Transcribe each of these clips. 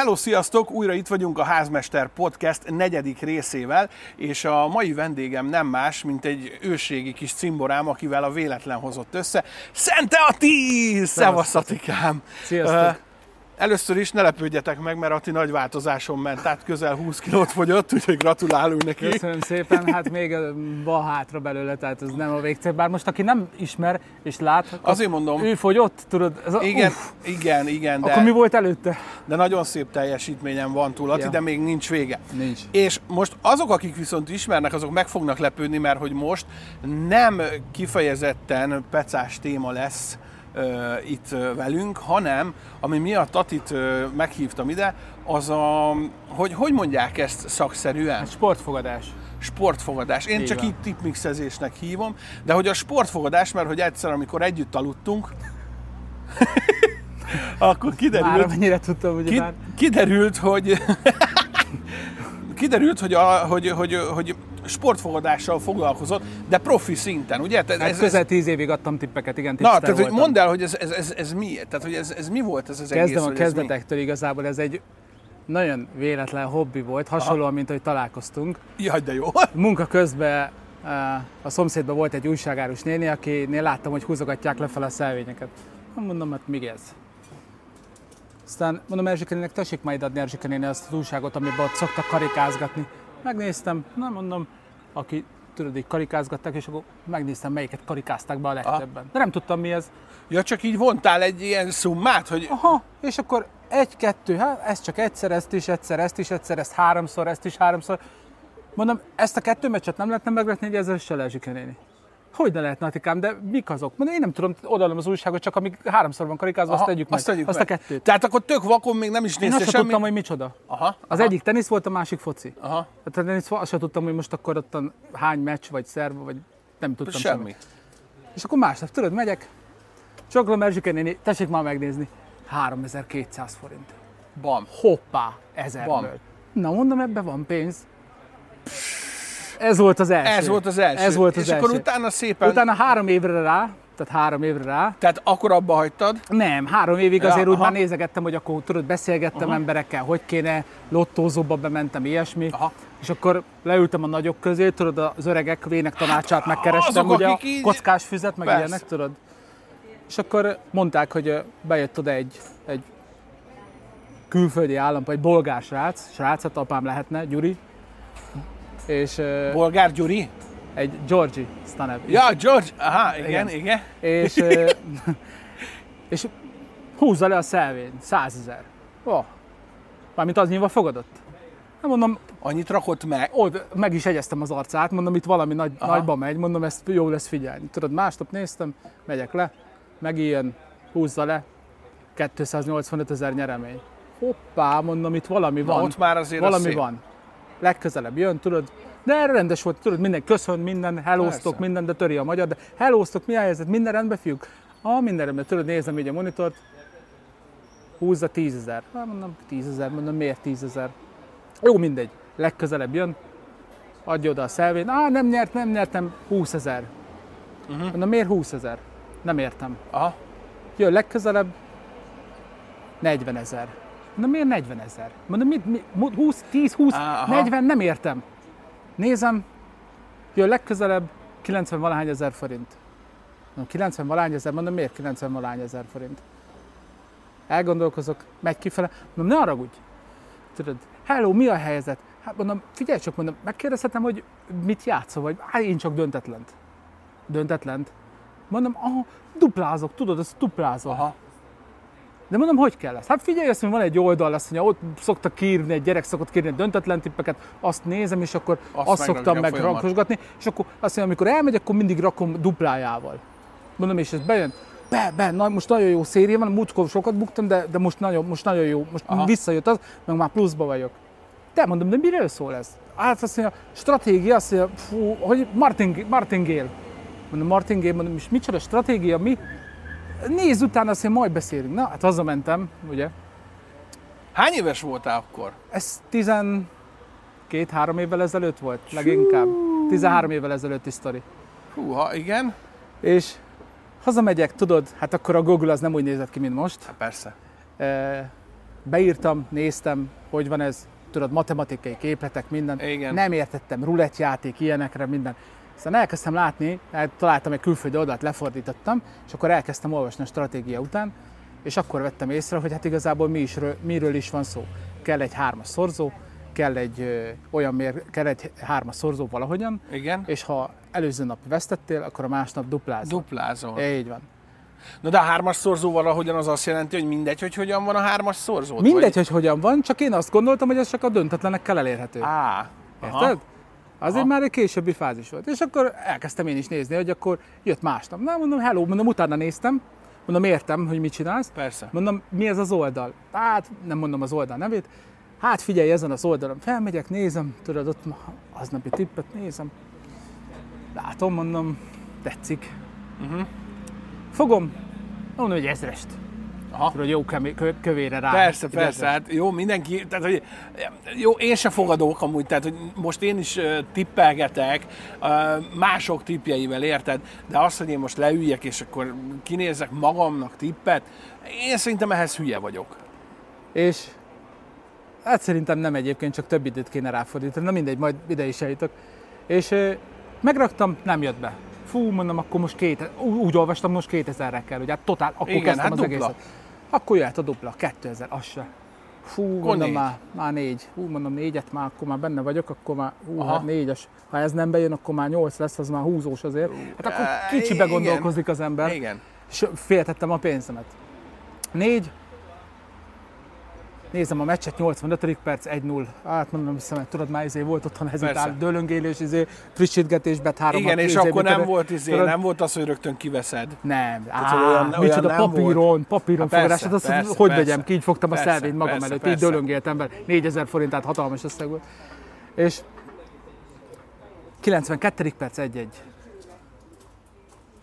hello, sziasztok! Újra itt vagyunk a Házmester Podcast negyedik részével, és a mai vendégem nem más, mint egy őségi kis cimborám, akivel a véletlen hozott össze. Szente Ati! Szevasz, Atikám! Sziasztok! Uh, Először is ne lepődjetek meg, mert Ati nagy változáson ment, tehát közel 20 kilót fogyott, úgyhogy gratulálunk neki. Köszönöm szépen, hát még van hátra belőle, tehát ez nem a végcél. Bár most aki nem ismer és lát, Azért mondom. ő fogyott, tudod? Ez a, igen, uff, igen, igen. De, akkor mi volt előtte? De nagyon szép teljesítményem van túl, Ati, ja. de még nincs vége. Nincs. És most azok, akik viszont ismernek, azok meg fognak lepődni, mert hogy most nem kifejezetten pecás téma lesz, itt velünk, hanem ami miatt Tatit meghívtam ide, az a, hogy hogy mondják ezt szakszerűen? A sportfogadás. Sportfogadás. Én így csak van. így tipmixezésnek hívom, de hogy a sportfogadás, mert hogy egyszer, amikor együtt aludtunk, akkor kiderült... Már mennyire tudtam, hogy ki, Kiderült, hogy... kiderült, hogy, a, hogy, hogy, hogy sportfogadással foglalkozott, de profi szinten, ugye? Hát ez, közel tíz évig adtam tippeket, igen, Na, tehát hogy mondd el, hogy ez, ez, ez, ez mi? Tehát, hogy ez, ez mi volt ez az Kezdem egész? a kezdetektől igazából, ez egy nagyon véletlen hobbi volt, hasonlóan, Aha. mint hogy találkoztunk. Jaj, de jó. Munka közben eh, a szomszédban volt egy újságárus néni, akinél láttam, hogy húzogatják lefelé a szelvényeket. Mondom, hát még ez. Aztán mondom Erzsike nének, tessék majd adni Erzsike néni azt az újságot, amiben ott szoktak karikázgatni. Megnéztem, nem mondom, aki tudod, így karikázgatták, és akkor megnéztem, melyiket karikázták be a legtöbben. De nem tudtam, mi ez. Ja, csak így vontál egy ilyen szummát, hogy... Aha, és akkor egy-kettő, hát ez csak egyszer, ezt is, egyszer, ezt is, egyszer, ezt háromszor, ezt is háromszor. Mondom, ezt a kettő meccset nem lehetne megvetni egy ezzel se néni. Hogy ne lehetne, Atikám, de mik azok? Mondom, én nem tudom, odaadom az újságot, csak amíg háromszor van karikázva, azt tegyük azt meg. Tegyük azt meg. a kettőt. Tehát akkor tök vakon még nem is néztél semmi. Én azt tudtam, hogy micsoda. Aha, az aha. egyik tenisz volt, a másik foci. Aha. Hát a tenisz, azt sem tudtam, hogy most akkor ott hány meccs, vagy szerv, vagy nem tudtam semmi. semmi. És akkor másnap, tudod, megyek, Csoklom Erzsike néni, tessék már megnézni, 3200 forint. Bam. Hoppá, ezerből. Na mondom, ebben van pénz. Ez volt az első. Ez volt az első. Ez volt az És első. akkor utána szépen... Utána három évre rá, tehát három évre rá. Tehát akkor abba hagytad? Nem, három évig azért ja, úgy már nézegettem, hogy akkor tudod, beszélgettem aha. emberekkel, hogy kéne, lottózóba bementem, ilyesmi. Aha. És akkor leültem a nagyok közé, tudod, az öregek vének tanácsát megkerestem, azok, ugye a így... kockás füzet, meg Persze. ilyenek, tudod. És akkor mondták, hogy bejött oda egy, egy külföldi állampolgár, egy bolgár srác, srácot apám lehetne, Gyuri. És, Bolgár Gyuri? Egy Georgi Stanev. Ja, George, aha, igen, igen. igen. És, és húzza le a szelvény, százezer. Oh. Mármint az nyilván fogadott. Nem mondom, Annyit rakott meg? Ott meg is egyeztem az arcát, mondom, itt valami nagy, nagyba megy, mondom, ezt jó lesz figyelni. Tudod, másnap néztem, megyek le, meg ilyen, húzza le, 285 ezer nyeremény. Hoppá, mondom, itt valami Na, van. ott már azért valami van. Legközelebb jön, tudod, de rendes volt, tudod, minden köszön, minden, hellóztok, minden, de töri a magyar, de hellóztok, mi a helyzet, minden rendben, fiúk? Ah, minden rendben, tudod, nézem így a monitort, húzza 10 ezer. Hát mondom, 10 ezer, mondom, miért 10 ezer? Jó, mindegy, legközelebb jön, adja oda a szelvényt, á, nem nyert, nem nyertem, 20 ezer. Uh-huh. Mondom, miért 20 ezer? Nem értem. Aha. Jön legközelebb, 40 ezer. Mondom, miért 40 ezer? Mondom, mit, mi, 20, 10, 20, Aha. 40, nem értem. Nézem, jön legközelebb 90 valahány ezer forint. Mondom, 90 valahány ezer, mondom, miért 90 valahány ezer forint? Elgondolkozok, megy kifele, mondom, ne haragudj. Tudod, hello, mi a helyzet? Hát mondom, figyelj csak, mondom, megkérdezhetem, hogy mit játszol, vagy hát én csak döntetlent. Döntetlent? Mondom, aha, duplázok, tudod, ez duplázok. Aha. De mondom, hogy kell ez? Hát figyelj, azt mondja, van egy oldal, azt mondja, ott szoktak kírni, egy gyerek szokott kírni döntetlen tippeket, azt nézem, és akkor azt, azt szoktam meg rakosgatni, és akkor azt mondja, amikor elmegy, akkor mindig rakom duplájával. Mondom, és ez bejön, be, be, na, most nagyon jó széria van, múltkor sokat buktam, de, de most, nagyon, most nagyon jó, most Aha. visszajött az, meg már pluszba vagyok. Te mondom, de miről szól ez? Hát azt mondja, stratégia, azt mondja, fú, hogy Martin, Martingale. Mondom, Martingale, mondom, és micsoda stratégia, mi? Nézz utána, azt majd beszélünk. Na, hát hazamentem, ugye. Hány éves voltál akkor? Ez 12-3 évvel ezelőtt volt, leginkább. 13 évvel ezelőtti sztori. Húha, igen. És hazamegyek, tudod, hát akkor a Google az nem úgy nézett ki, mint most. Hát persze. E, beírtam, néztem, hogy van ez, tudod, matematikai képletek, minden. Igen. Nem értettem, rulettjáték, ilyenekre, minden. Aztán elkezdtem látni, találtam egy külföldi oldalt, lefordítottam, és akkor elkezdtem olvasni a stratégia után, és akkor vettem észre, hogy hát igazából mi is, miről is van szó. Kell egy hármas szorzó, kell egy ö, olyan mér, kell egy hármas szorzó valahogyan, Igen. és ha előző nap vesztettél, akkor a másnap duplázol. Duplázol. Így van. Na de a hármas szorzó valahogyan az azt jelenti, hogy mindegy, hogy hogyan van a hármas szorzó. Mindegy, hogy hogyan van, csak én azt gondoltam, hogy ez csak a döntetlenekkel elérhető. Á, aha. Azért Aha. már egy későbbi fázis volt. És akkor elkezdtem én is nézni, hogy akkor jött másnap. Na, mondom, hello, mondom, utána néztem, mondom, értem, hogy mit csinálsz. Persze. Mondom, mi ez az oldal? Hát, nem mondom az oldal nevét. Hát figyelj, ezen az oldalon felmegyek, nézem, tudod, ott aznapi tippet nézem. Látom, mondom, tetszik. Uh-huh. Fogom, mondom, hogy ezrest. Aha. Tudod, jó kemé- kö- kövére rá. Persze, persze, hát jó, mindenki, tehát hogy jó, én se fogadok amúgy, tehát hogy most én is tippelgetek mások tippjeivel, érted? De az, hogy én most leüljek és akkor kinézek magamnak tippet, én szerintem ehhez hülye vagyok. És hát szerintem nem egyébként, csak több időt kéne ráfordítani. Na mindegy, majd ide is eljutok. És megraktam, nem jött be. Fú, mondom, akkor most két, úgy olvastam, most 2000-re kell, ugye hát totál, akkor Igen, kezdtem hát az dupla. egészet. Akkor jöhet a dupla, 2000, az se. Fú, mondom négy. már, már négy. Hú, mondom négyet, már akkor már benne vagyok, akkor már, hú, Aha. hát négyes. Ha ez nem bejön, akkor már nyolc lesz, az már húzós azért. Hát akkor Á, kicsibe igen. gondolkozik az ember. Igen. És féltettem a pénzemet. Négy. Nézem a meccset, 85. perc, 1-0. Hát mondom, hiszem, hogy tudod, már izé volt otthon hezitál, dőlöngélés, izé, frissítgetésbet, három Igen, hat és izé, akkor nem volt izé, tudod, nem volt az, hogy rögtön kiveszed. Nem, Á, olyan- olyan micsoda nem papíron, papíron Hát fogadás, hát azt persze, hogy persze. vegyem ki, így fogtam a Persze, szelvényt magam persze, előtt, így persze. dölöngéltem be, 4000 forint, tehát hatalmas összeg volt. És 92. perc 1-1.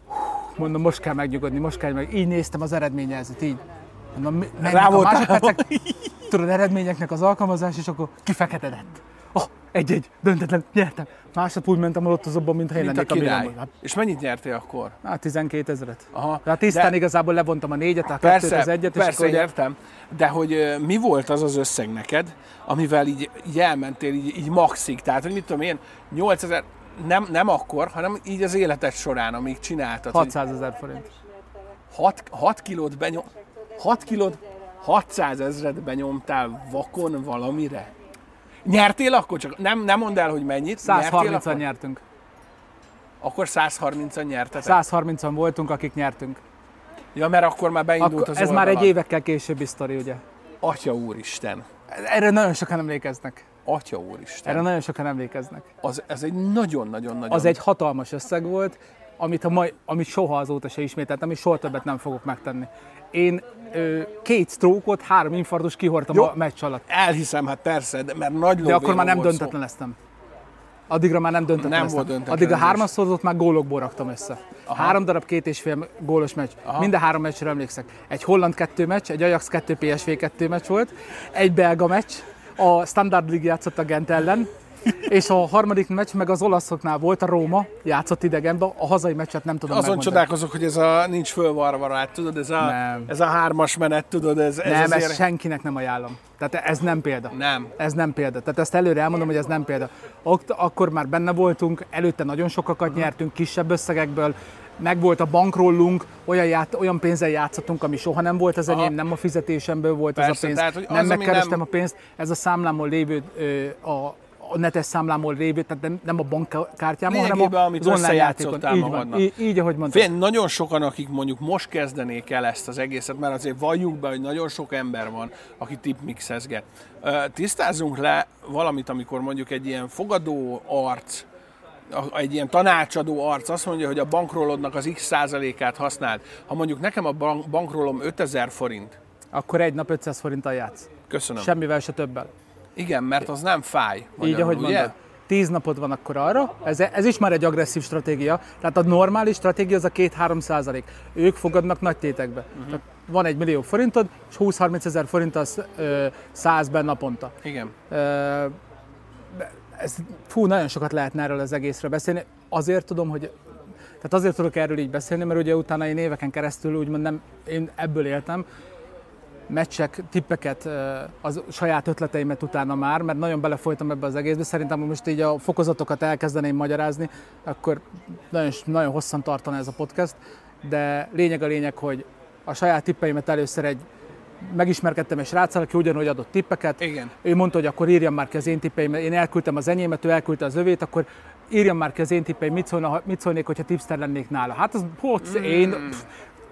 Hú, Mondom, most kell megnyugodni, most kell meg. Így néztem az eredményjelzőt, így. Mondom, Rá a másodpercek, tudod, eredményeknek az alkalmazás, és akkor kifeketedett. Oh, egy-egy, döntetlen, nyertem. Másnap úgy mentem a lottozóban, mintha én Mint a a király. milliómos. Hát, És mennyit nyertél akkor? hát 12 ezeret. Aha. Tehát tisztán De- igazából levontam a négyet, a kettőt, Persze, az egyet, és persze, akkor ugye- értem. De hogy mi volt az az összeg neked, amivel így, így elmentél így, így maxig? Tehát, hogy mit tudom én, 8000, nem, nem akkor, hanem így az életed során, amíg csináltad. 600 ezer forint. 6, 6 kilót benyom, 6 kilót, 600 ezret benyomtál vakon valamire? Nyertél akkor? Csak nem, nem mondd el, hogy mennyit. Nyertél 130-an akkor? nyertünk. Akkor 130-an nyertetek? 130-an voltunk, akik nyertünk. Ja, mert akkor már beindult Akkor, az ez már egy évekkel későbbi sztori, ugye? Atya úristen. Erre nagyon sokan emlékeznek. Atya úristen. Erre nagyon sokan emlékeznek. Az, ez egy nagyon-nagyon-nagyon... Az egy hatalmas összeg volt, amit, a mai, amit soha azóta se ismételtem, és soha többet nem fogok megtenni. Én ö, két stroke három infarktus kihordtam Jó. a meccs alatt. Elhiszem, hát persze, de, mert nagy De akkor már nem döntetlen lesztem. Addigra már nem döntetlen Nem volt döntetlen Addig a hármas szorzót már gólokból raktam össze. Aha. Három darab két és fél gólos meccs. Aha. Mind a három meccsre emlékszek. Egy holland kettő meccs, egy Ajax 2 PSV 2 meccs volt, egy belga meccs, a Standard League játszott a Gent ellen, és a harmadik meccs meg az olaszoknál volt, a Róma játszott idegenben, a hazai meccset nem tudom Azon megmondani. csodálkozok, hogy ez a nincs fölvarva rá, tudod, ez a, Nem. ez a hármas menet, tudod, ez, ez Nem, azért... ezt senkinek nem ajánlom. Tehát ez nem példa. Nem. Ez nem példa. Tehát ezt előre elmondom, hogy ez nem példa. Ott, akkor már benne voltunk, előtte nagyon sokakat nyertünk kisebb összegekből, meg volt a bankrollunk, olyan, ját, olyan pénzzel játszottunk, ami soha nem volt az enyém, nem a fizetésemből volt ez Persze, a pénz. tehát, hogy nem az, megkerestem nem- a pénzt, ez a számlámon lévő, ö, a, a netes számlámon lévő, tehát nem, a bankkártyámon, hanem a, amit az online játékon. Így van, magadnak. így, így, ahogy mondtad. Fél, nagyon sokan, akik mondjuk most kezdenék el ezt az egészet, mert azért valljuk be, hogy nagyon sok ember van, aki tipmixezget. Tisztázzunk le valamit, amikor mondjuk egy ilyen fogadó arc, egy ilyen tanácsadó arc azt mondja, hogy a bankrólodnak az x százalékát használd. Ha mondjuk nekem a bank, bankrólom 5000 forint, Akkor egy nap 500 forinttal játsz. köszönöm. Semmivel se többel. Igen, mert az nem fáj. Így, magyarul, ahogy ugye? mondod. Tíz napod van akkor arra, ez, ez is már egy agresszív stratégia, tehát a normális stratégia az a 2-3 százalék. Ők fogadnak nagy tétekbe. Uh-huh. Tehát van egy millió forintod, és 20-30 ezer forint az ö, 100-ben naponta. Igen. Ö, ez, fú, nagyon sokat lehetne erről az egészről beszélni. Azért tudom, hogy tehát azért tudok erről így beszélni, mert ugye utána én éveken keresztül úgymond nem, én ebből éltem, meccsek, tippeket, az saját ötleteimet utána már, mert nagyon belefolytam ebbe az egészbe. Szerintem, ha most így a fokozatokat elkezdeném magyarázni, akkor nagyon, nagyon hosszan tartana ez a podcast, de lényeg a lényeg, hogy a saját tippeimet először egy megismerkedtem egy sráccal, aki ugyanúgy adott tippeket. Igen. Ő mondta, hogy akkor írjam már ki az én tippeimet, én elküldtem az enyémet, ő elküldte az övét, akkor írjam már ki az én tippeim, mit, szólna, mit szólnék, hogyha tipster lennék nála. Hát az, poc, mm. én, pff,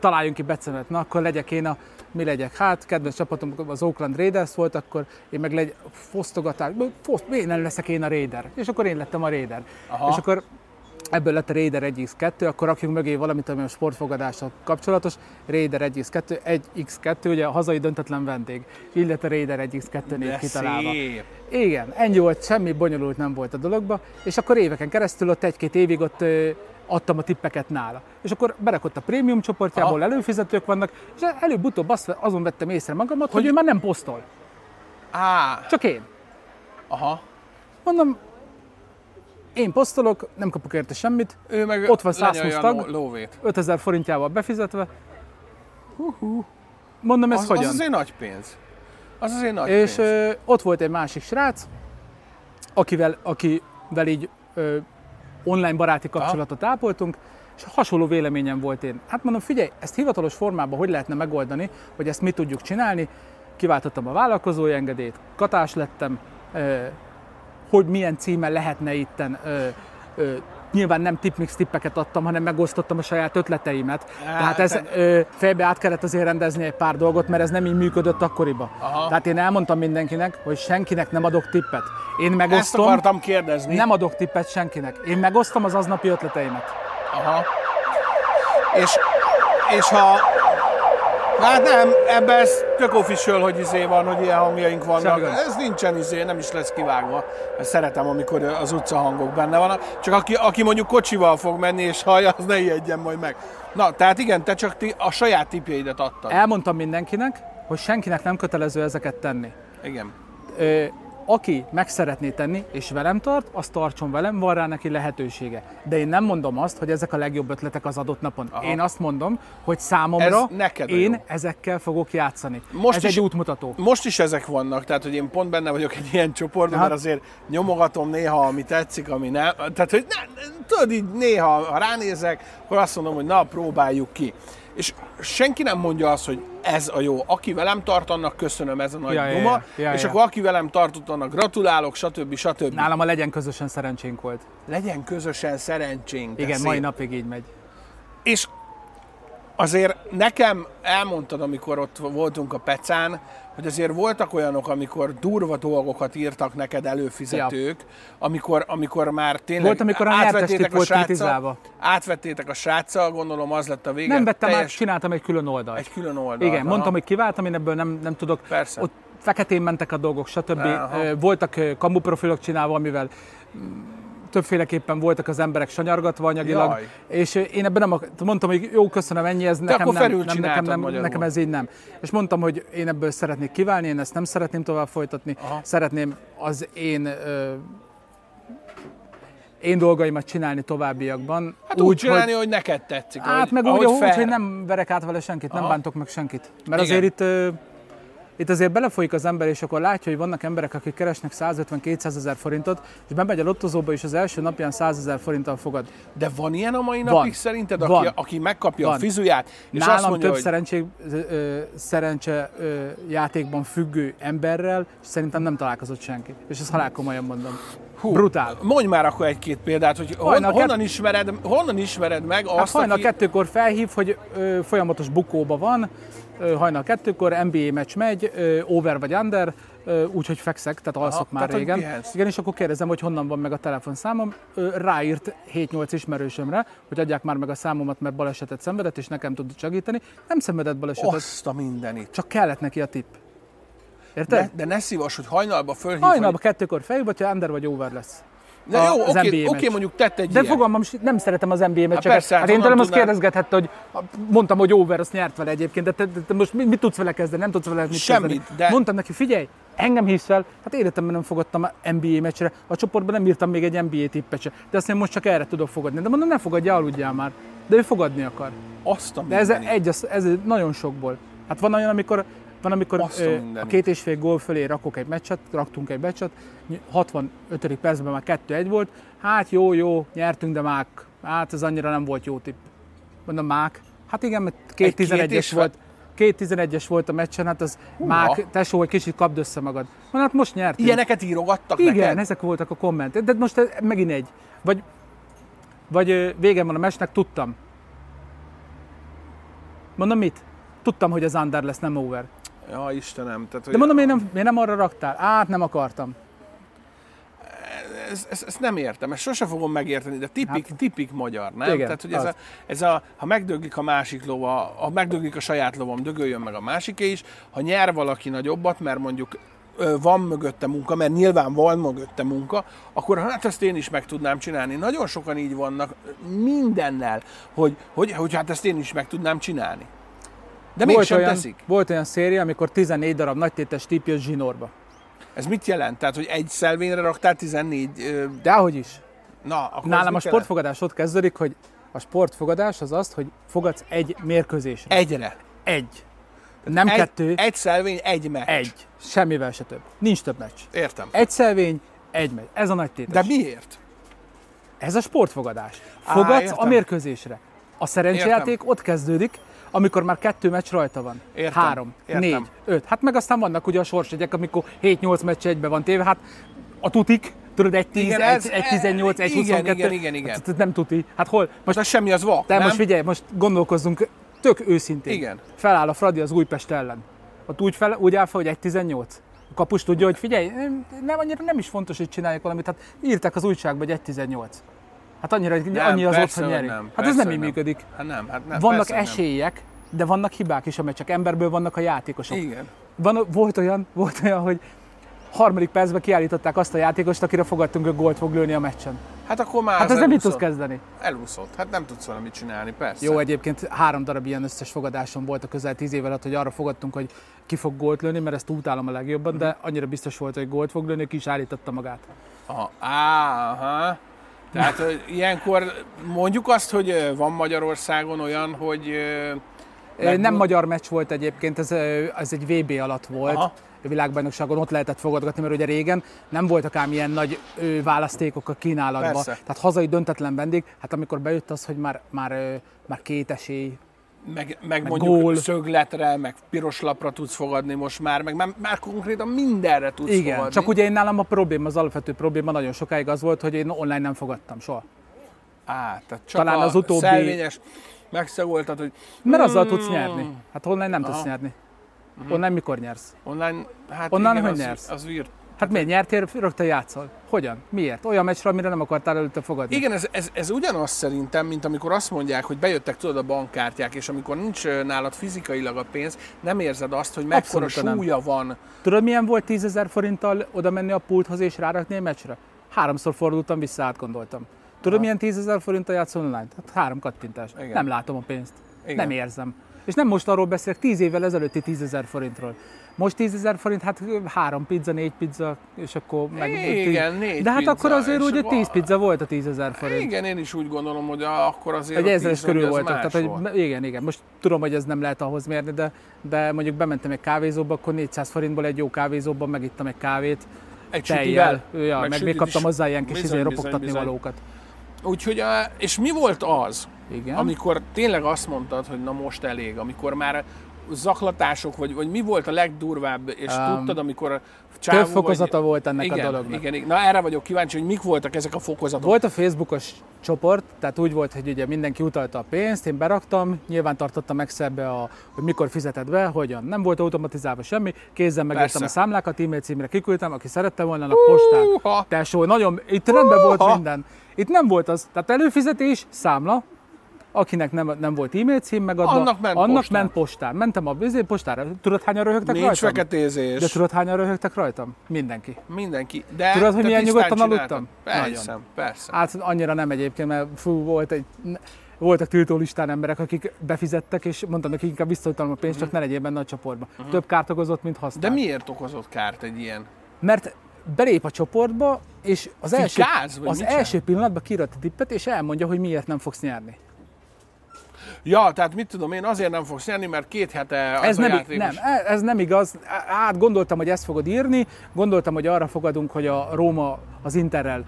találjunk ki becemet, na akkor legyek én a, mi legyek? Hát, kedves csapatom az Oakland Raiders volt, akkor én meg legy, fosztogatás, foszt, én nem leszek én a Raider. És akkor én lettem a Raider. Aha. És akkor ebből lett a Raider 1x2, akkor rakjunk mögé valamit, ami a sportfogadással kapcsolatos. Raider 1x2, 1x2, ugye a hazai döntetlen vendég. Így lett a Raider 1x2 név kitalálva. szép. Igen, ennyi volt, semmi bonyolult nem volt a dologba, és akkor éveken keresztül ott egy-két évig ott adtam a tippeket nála. És akkor berakott a prémium csoportjából, Aha. előfizetők vannak, és előbb-utóbb azt, azon vettem észre magamat, hogy, hogy ő már nem posztol, Á, csak én. aha. Mondom, én posztolok, nem kapok érte semmit, Ő meg Ott van 120 lenyalja a tag. ló- lóvét. 5000 forintjával befizetve. Mondom, ez Az, hogyan? az azért nagy pénz. Az azért nagy És pénz. ö, ott volt egy másik srác, akivel, akivel így ö, online baráti kapcsolatot ápoltunk, és hasonló véleményem volt én. Hát mondom, figyelj, ezt hivatalos formában hogy lehetne megoldani, hogy ezt mi tudjuk csinálni. Kiváltottam a vállalkozói engedélyt, katás lettem, hogy milyen címen lehetne itten Nyilván nem tipmix tippeket adtam, hanem megosztottam a saját ötleteimet. Tehát ez ö, fejbe át kellett azért rendezni egy pár dolgot, mert ez nem így működött akkoriban. Aha. Tehát én elmondtam mindenkinek, hogy senkinek nem adok tippet. Én Ezt megosztom, akartam kérdezni. nem adok tippet senkinek. Én megosztom az aznapi ötleteimet. Aha. És, és ha... Hát nem, ebben ez tök official, hogy izé van, hogy ilyen hangjaink vannak. Semmi. Ez nincsen izé, nem is lesz kivágva. Ezt szeretem, amikor az utca hangok benne vannak. Csak aki, aki mondjuk kocsival fog menni és hallja, az ne ijedjen majd meg. Na, tehát igen, te csak ti a saját tipjeidet adtad. Elmondtam mindenkinek, hogy senkinek nem kötelező ezeket tenni. Igen. Ö, aki meg szeretné tenni, és velem tart, az tartson velem, van rá neki lehetősége. De én nem mondom azt, hogy ezek a legjobb ötletek az adott napon. Aha. Én azt mondom, hogy számomra Ez neked én jó. ezekkel fogok játszani. Most Ez is- egy útmutató. Most is ezek vannak, tehát hogy én pont benne vagyok egy ilyen csoportban, mert azért nyomogatom néha, ami tetszik, ami nem. Tehát, hogy ne, tudod, így néha, ha ránézek, akkor azt mondom, hogy na, próbáljuk ki. És senki nem mondja azt, hogy ez a jó. Aki velem tart, annak köszönöm, ez a nagy Ja, duma. ja. Ja, és ja. akkor aki velem tartott, annak gratulálok, stb. stb. Nálam a legyen közösen szerencsénk volt. Legyen közösen szerencsénk. Igen, mai napig így megy. És azért nekem elmondtad, amikor ott voltunk a Pecán, hogy azért voltak olyanok, amikor durva dolgokat írtak neked előfizetők, amikor, amikor már tényleg Volt, amikor a átvettétek volt sráccal-. Átvettétek a sráccal, gondolom az lett a vége. Nem vettem át, teljes- csináltam egy külön oldalt. Egy külön oldalt. Igen, aha. mondtam, hogy kiváltam, én ebből nem, nem tudok. Persze. Ott feketén mentek a dolgok, stb. Aha. Voltak ö, kamu profilok csinálva, amivel többféleképpen voltak az emberek sanyargatva anyagilag, Jaj. és én ebben nem ak- mondtam, hogy jó, köszönöm, ennyi, ez nekem nem, nem, nekem, nem, nekem ez így nem. És mondtam, hogy én ebből szeretnék kiválni, én ezt nem szeretném tovább folytatni, Aha. szeretném az én ö, én dolgaimat csinálni továbbiakban. Hát úgy, úgy csinálni, hogy... hogy neked tetszik. Hát ahogy, meg úgy, ahogy fair. hogy nem verek át vele senkit, nem Aha. bántok meg senkit. Mert Igen. azért itt, itt azért belefolyik az ember, és akkor látja, hogy vannak emberek, akik keresnek 150-200 ezer forintot, és bemegy a lottozóba, és az első napján 100 ezer forinttal fogad. De van ilyen a mai Van. napig szerinted, aki, Van. aki megkapja a Van. fizuját, és Nálam azt mondja, több hogy szerencse, ö, szerencse ö, játékban függő emberrel, és szerintem nem találkozott senki. És ezt halál komolyan mondom. Hú. Brutál. mondj már akkor egy-két példát, hogy hon, Hajnal honnan, kett- ismered, honnan ismered meg Hát azt, hajnal aki... kettőkor felhív, hogy ö, folyamatos bukóba van, hajnal kettőkor NBA meccs megy, over vagy under, úgyhogy fekszek, tehát alszok már tehát, hogy régen. Igen, és akkor kérdezem, hogy honnan van meg a telefonszámom. Ráírt 7-8 ismerősömre, hogy adják már meg a számomat, mert balesetet szenvedett, és nekem tud segíteni. Nem szenvedett balesetet, Azt a mindenit. csak kellett neki a tipp. Érted? De, de ne szívas, hogy hajnalba fölhív, Hajnalban kettőkor felhív, hogyha under vagy over lesz. De jó, az oké, NBA oké, mondjuk tett egy De ilyet. fogalmam, nem szeretem az NBA meccseket. persze, hát hát én tőlem azt tudnád? kérdezgethette, hogy mondtam, hogy over, azt nyert vele egyébként, de te, te, most mit, mit, tudsz vele kezdeni, nem tudsz vele mit Semmit, kezdeni. de- Mondtam neki, figyelj, engem hívsz fel, hát életemben nem fogadtam NBA meccsre, a csoportban nem írtam még egy NBA tippet se, de azt én most csak erre tudok fogadni. De mondom, ne fogadja, aludjál már. De ő fogadni akar. Azt a De ez egy, az- ez nagyon sokból. Hát van olyan, amikor Van, amikor ö, a két és fél gól fölé rakok egy meccset, raktunk egy meccset, 65. percben már 2-1 volt, hát jó, jó, nyertünk, de mák, hát ez annyira nem volt jó tipp. Mondom, mák, hát igen, mert két Egy két 11-es és fe- volt, két 11-es volt a meccsen, hát az mák, tesó, egy kicsit kapd össze magad. Mondom, hát most nyertünk. Ilyeneket írogattak Igen, neked? ezek voltak a kommentek. De most megint egy. Vagy, vagy ö, vége van a mesnek, tudtam. Mondom mit? Tudtam, hogy az under lesz, nem over. Ja, Istenem. Tehát, hogy De mondom, miért nem, miért nem arra raktál? Át, nem akartam. ez, ez, ezt nem értem, ezt sose fogom megérteni, de tipik, hát, tipik magyar, nem? igen, Tehát, hogy ez az. a, ez a, ha megdöglik a másik lova, ha megdöglik a saját lovam, dögöljön meg a másiké is, ha nyer valaki nagyobbat, mert mondjuk van mögötte munka, mert nyilván van mögötte munka, akkor hát ezt én is meg tudnám csinálni. Nagyon sokan így vannak mindennel, hogy, hogy, hogy hát ezt én is meg tudnám csinálni. De volt mégsem olyan, teszik. volt olyan széria, amikor 14 darab nagytétes típ jött zsinórba. Ez mit jelent? Tehát, hogy egy szelvényre raktál 14... Ö, Dehogy is. na, akkor Nálam a jelent? sportfogadás ott kezdődik, hogy a sportfogadás az azt, hogy fogadsz egy mérkőzésre. Egyre. Egy. Nem egy, kettő, Egy szelvény, egy meccs. egy. Semmivel se több. Nincs több meccs. Értem. Egy szelvény, egy meccs. Ez a nagy tétes. De miért? Ez a sportfogadás. Á, Fogadsz értem. a mérkőzésre. A szerencsejáték ott kezdődik, amikor már kettő meccs rajta van. Értem, Három, értem. négy, öt. Hát meg aztán vannak ugye a sorsjegyek, amikor 7-8 meccs egybe van téve. Hát a tutik, tudod, egy 10, Igen, ez- egy 18, egy igen, 22. igen, igen, igen. Hát, ez nem tuti. Hát hol? Most, ez semmi, az te nem? most figyelj, most gondolkozzunk tök őszintén. Igen. Feláll a Fradi az Újpest ellen. Ott úgy, fel, úgy áll fel, hogy egy 18. A kapus tudja, hogy figyelj, nem, annyira nem is fontos, hogy csinálják valamit. Hát írták az újságba, hogy egy 18. Hát annyira, Nem, annyi az ott, persze, hogy hogy nyeri. nem, hát ez nem így nem. működik. Hát nem, hát nem. Vannak esélyek, de vannak hibák is a meccsek. Emberből vannak a játékosok. Nem. Igen. Van, volt, olyan, volt olyan, hogy harmadik percben kiállították azt a játékost, akire fogadtunk, hogy gólt fog lőni a meccsen. Hát akkor már Hát ez nem mit tudsz kezdeni. Elúszott. Hát nem tudsz vele mit csinálni, persze. Jó, egyébként három darab ilyen összes fogadáson volt a közel tíz év alatt, hogy arra fogadtunk, hogy ki fog gólt lőni, mert ezt utálom a legjobban, de annyira biztos volt, hogy gólt fog lőni, ki is állította magát. Aha. Á, aha. Tehát ilyenkor mondjuk azt, hogy van Magyarországon olyan, hogy... Meg nem magyar meccs volt egyébként, ez, ez egy VB alatt volt. Aha. A világbajnokságon ott lehetett fogadgatni, mert ugye régen nem voltak ám ilyen nagy választékok a kínálatban. Persze. Tehát hazai döntetlen vendég, hát amikor bejött az, hogy már, már, már két esély, meg, meg, mondjuk gól. szögletre, meg piros lapra tudsz fogadni most már, meg már, már konkrétan mindenre tudsz Igen, fogadni. csak ugye én nálam a probléma, az alapvető probléma nagyon sokáig az volt, hogy én online nem fogadtam soha. Á, tehát csak Talán az utóbbi- szelvényes megszagoltad, hogy Mert azzal Mm. tudsz nyerni. Hát online nem tudsz Aha. nyerni. Online mikor nyersz? online, hát Onnan igen, hogy az, nyersz? Az vír. Hát miért nyertél, rögtön játszol? Hogyan? Miért? Olyan meccsre, amire nem akartál előtte fogadni. Igen, ez, ez, ez ugyanaz szerintem, mint amikor azt mondják, hogy bejöttek tudod a bankkártyák, és amikor nincs nálad fizikailag a pénz, nem érzed azt, hogy mekkora Abszolút nem. súlya van. Tudod, milyen volt 10 ezer forinttal oda menni a pulthoz és rárakni egy meccsre? Háromszor fordultam vissza, átgondoltam. Tudod, milyen 10 ezer forinttal játszol online? Hát három kattintás. Igen. Nem látom a pénzt. Igen. Nem érzem. És nem most arról beszélek, 10 évvel ezelőtti 10 ezer forintról. Most 10 ezer forint, hát három pizza, négy pizza, és akkor meg... Igen, négy De hát pizza, akkor azért akkor- 10 pizza volt a 10 ezer forint. Igen, én is úgy gondolom, hogy akkor azért Egy a ezeres tíz, körül voltak, tehát volt. hogy, igen, igen. Most tudom, hogy ez nem lehet ahhoz mérni, de, de mondjuk bementem egy kávézóba, akkor 400 forintból egy jó kávézóban megittam egy kávét, Egy tejjel, ja, meg, még sütit kaptam hozzá ilyen kis izé, bizony, ropogtatni bizony. valókat. Úgyhogy, a, és mi volt az, Igen. amikor tényleg azt mondtad, hogy na most elég, amikor már zaklatások, vagy, vagy mi volt a legdurvább, és Um, tudtad, amikor a csávó, Több fokozata vagy, volt ennek igen, a dolognak. Igen, igen, na erre vagyok kíváncsi, hogy mik voltak ezek a fokozatok. Volt a Facebookos csoport, tehát úgy volt, hogy ugye mindenki utalta a pénzt, én beraktam, nyilván tartottam Excelbe, a, hogy mikor fizeted be, hogyan. Nem volt automatizálva semmi, kézzel Persze. a számlákat, e-mail címre kiküldtem, aki szerette volna, a postán. Tesó, nagyon, itt rendben volt minden. Itt nem volt az, tehát előfizetés, számla, akinek nem, nem volt e-mail cím megadva, Annak ment annak postán. ment postán. Mentem a bizé postára, tudod hányan röhögtek Nincs rajtam? feketézés. De tudod hányan röhögtek rajtam? Mindenki. Mindenki. De Tudod, hogy milyen nyugodtan csináltad? aludtam? Persze, Nagyon. persze. Hát annyira nem egyébként, mert fú, volt egy, voltak tiltó listán emberek, akik befizettek, és mondtam nekik, inkább visszautalom a pénzt, csak ne legyél benne a csoportba. Több kárt okozott, mint Mhm. De miért okozott kárt egy ilyen? Mert belép a csoportba, és az, első, Fikáz, vagy az első pillanatban kirat a tippet, és elmondja, hogy miért nem fogsz nyerni. Ja, tehát mit tudom én, azért nem fogsz nyerni, mert két hete Ez nem, játékos. nem, e- ez nem igaz. Hát gondoltam, hogy ezt fogod írni, gondoltam, hogy arra fogadunk, hogy a Róma az Interrel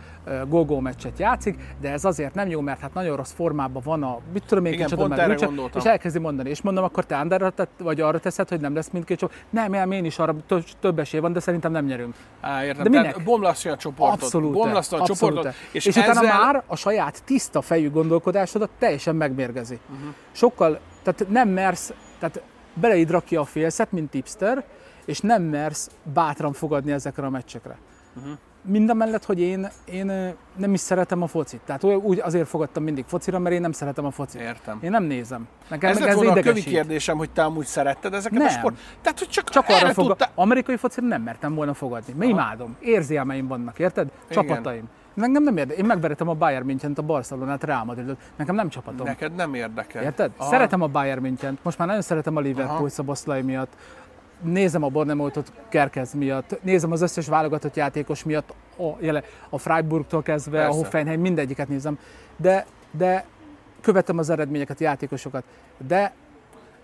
go meccset játszik, de ez azért nem jó, mert hát nagyon rossz formában van a, mit tudom én, Igen, kicsoda, pont erre gondoltam. és elkezdi mondani, és mondom, akkor te tett, vagy arra teszed, hogy nem lesz mindkét csoport. Nem, nem, én is arra több, több esély van, de szerintem nem nyerünk. Á, értem. De minek? Bomlasztja a csoportot. Abszolút. Bomlasztja a abszolút. csoportot. És, És, és utána ezzel... már a saját tiszta fejű gondolkodásodat teljesen megmérgezi. Uh-huh. Sokkal, tehát nem mersz, tehát beleid rakja a félszet, mint tipster, és nem mersz bátran fogadni ezekre a meccsekre. Uh-huh. Mindamellett, hogy én, én nem is szeretem a focit. Tehát úgy azért fogadtam mindig focira, mert én nem szeretem a focit. Értem. Én nem nézem. Nekem Ez meg lett volna a kövi kérdésem, hogy te amúgy szeretted ezeket a Nem. sport? Tehát, hogy csak, Csak arra fog, tudtál- amerikai focira nem mertem volna fogadni. Mert imádom. Érzelmeim vannak, érted? Igen. Engem nem érdekel. Én megveretem a Bayern München-t, a Barcelonát, Real Madridot. Nekem nem csapatom. Neked nem érdekel. Érted? Aha. Szeretem a Bayern München, most már nagyon szeretem a Liverpool. Szoboszlai miatt, nézem a Bornemoutot Kerkez miatt, nézem az összes válogatott játékos miatt, a, jele, a Freiburgtól kezdve, Persze. a Hoffenheim, mindegyiket nézem, de, de követem az eredményeket, a játékosokat, de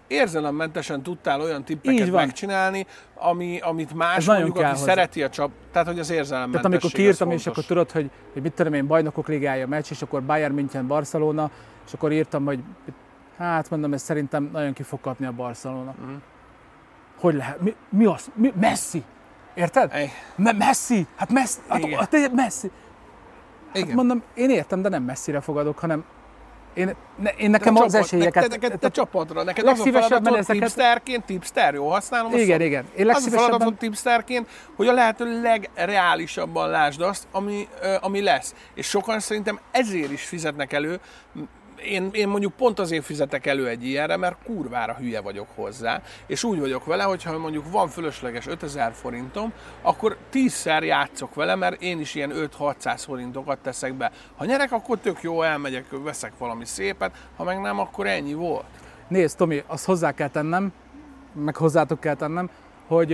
Érzelemmentesen tudtál olyan tippeket megcsinálni, ami, amit más Ez mondjuk, aki hozzá. szereti a csap, tehát hogy az Tehát érzelemmentesség amikor az kiírtam, és akkor tudod, hogy, hogy mit tudom én, bajnokok ligája meccs, és akkor Bayern München, Barcelona, és akkor írtam, hogy hát mondom, ez szerintem nagyon ki fog kapni a Barcelona. Mhm. Hogy lehet? Mi, mi az? Mi? Messi! Érted? Me- Messi! Hát Messi! Hát, Igen. hát, Messi! igen. Hát mondom, én értem, de nem messzire fogadok, hanem én, ne, én nekem az csapat- esélyeket... Neked, neked, te csapatra, neked az a feladatod ezeket- tipsterként, tipster, jó használom igen, szót? igen. Én Az a feladatod tipsterként, hogy a lehető legreálisabban lásd azt, ami, ami lesz. És sokan szerintem ezért is fizetnek elő. Én, én mondjuk pont azért fizetek elő egy ilyenre, mert kurvára hülye vagyok hozzá, és úgy vagyok vele, hogyha mondjuk van fölösleges 5000 forintom, akkor tízszer játszok vele, mert én is ilyen 5-600 forintokat teszek be. Ha nyerek, akkor tök jó, elmegyek, veszek valami szépet, ha meg nem, akkor ennyi volt. Nézd, Tomi, azt hozzá kell tennem, meg hozzátok kell tennem, hogy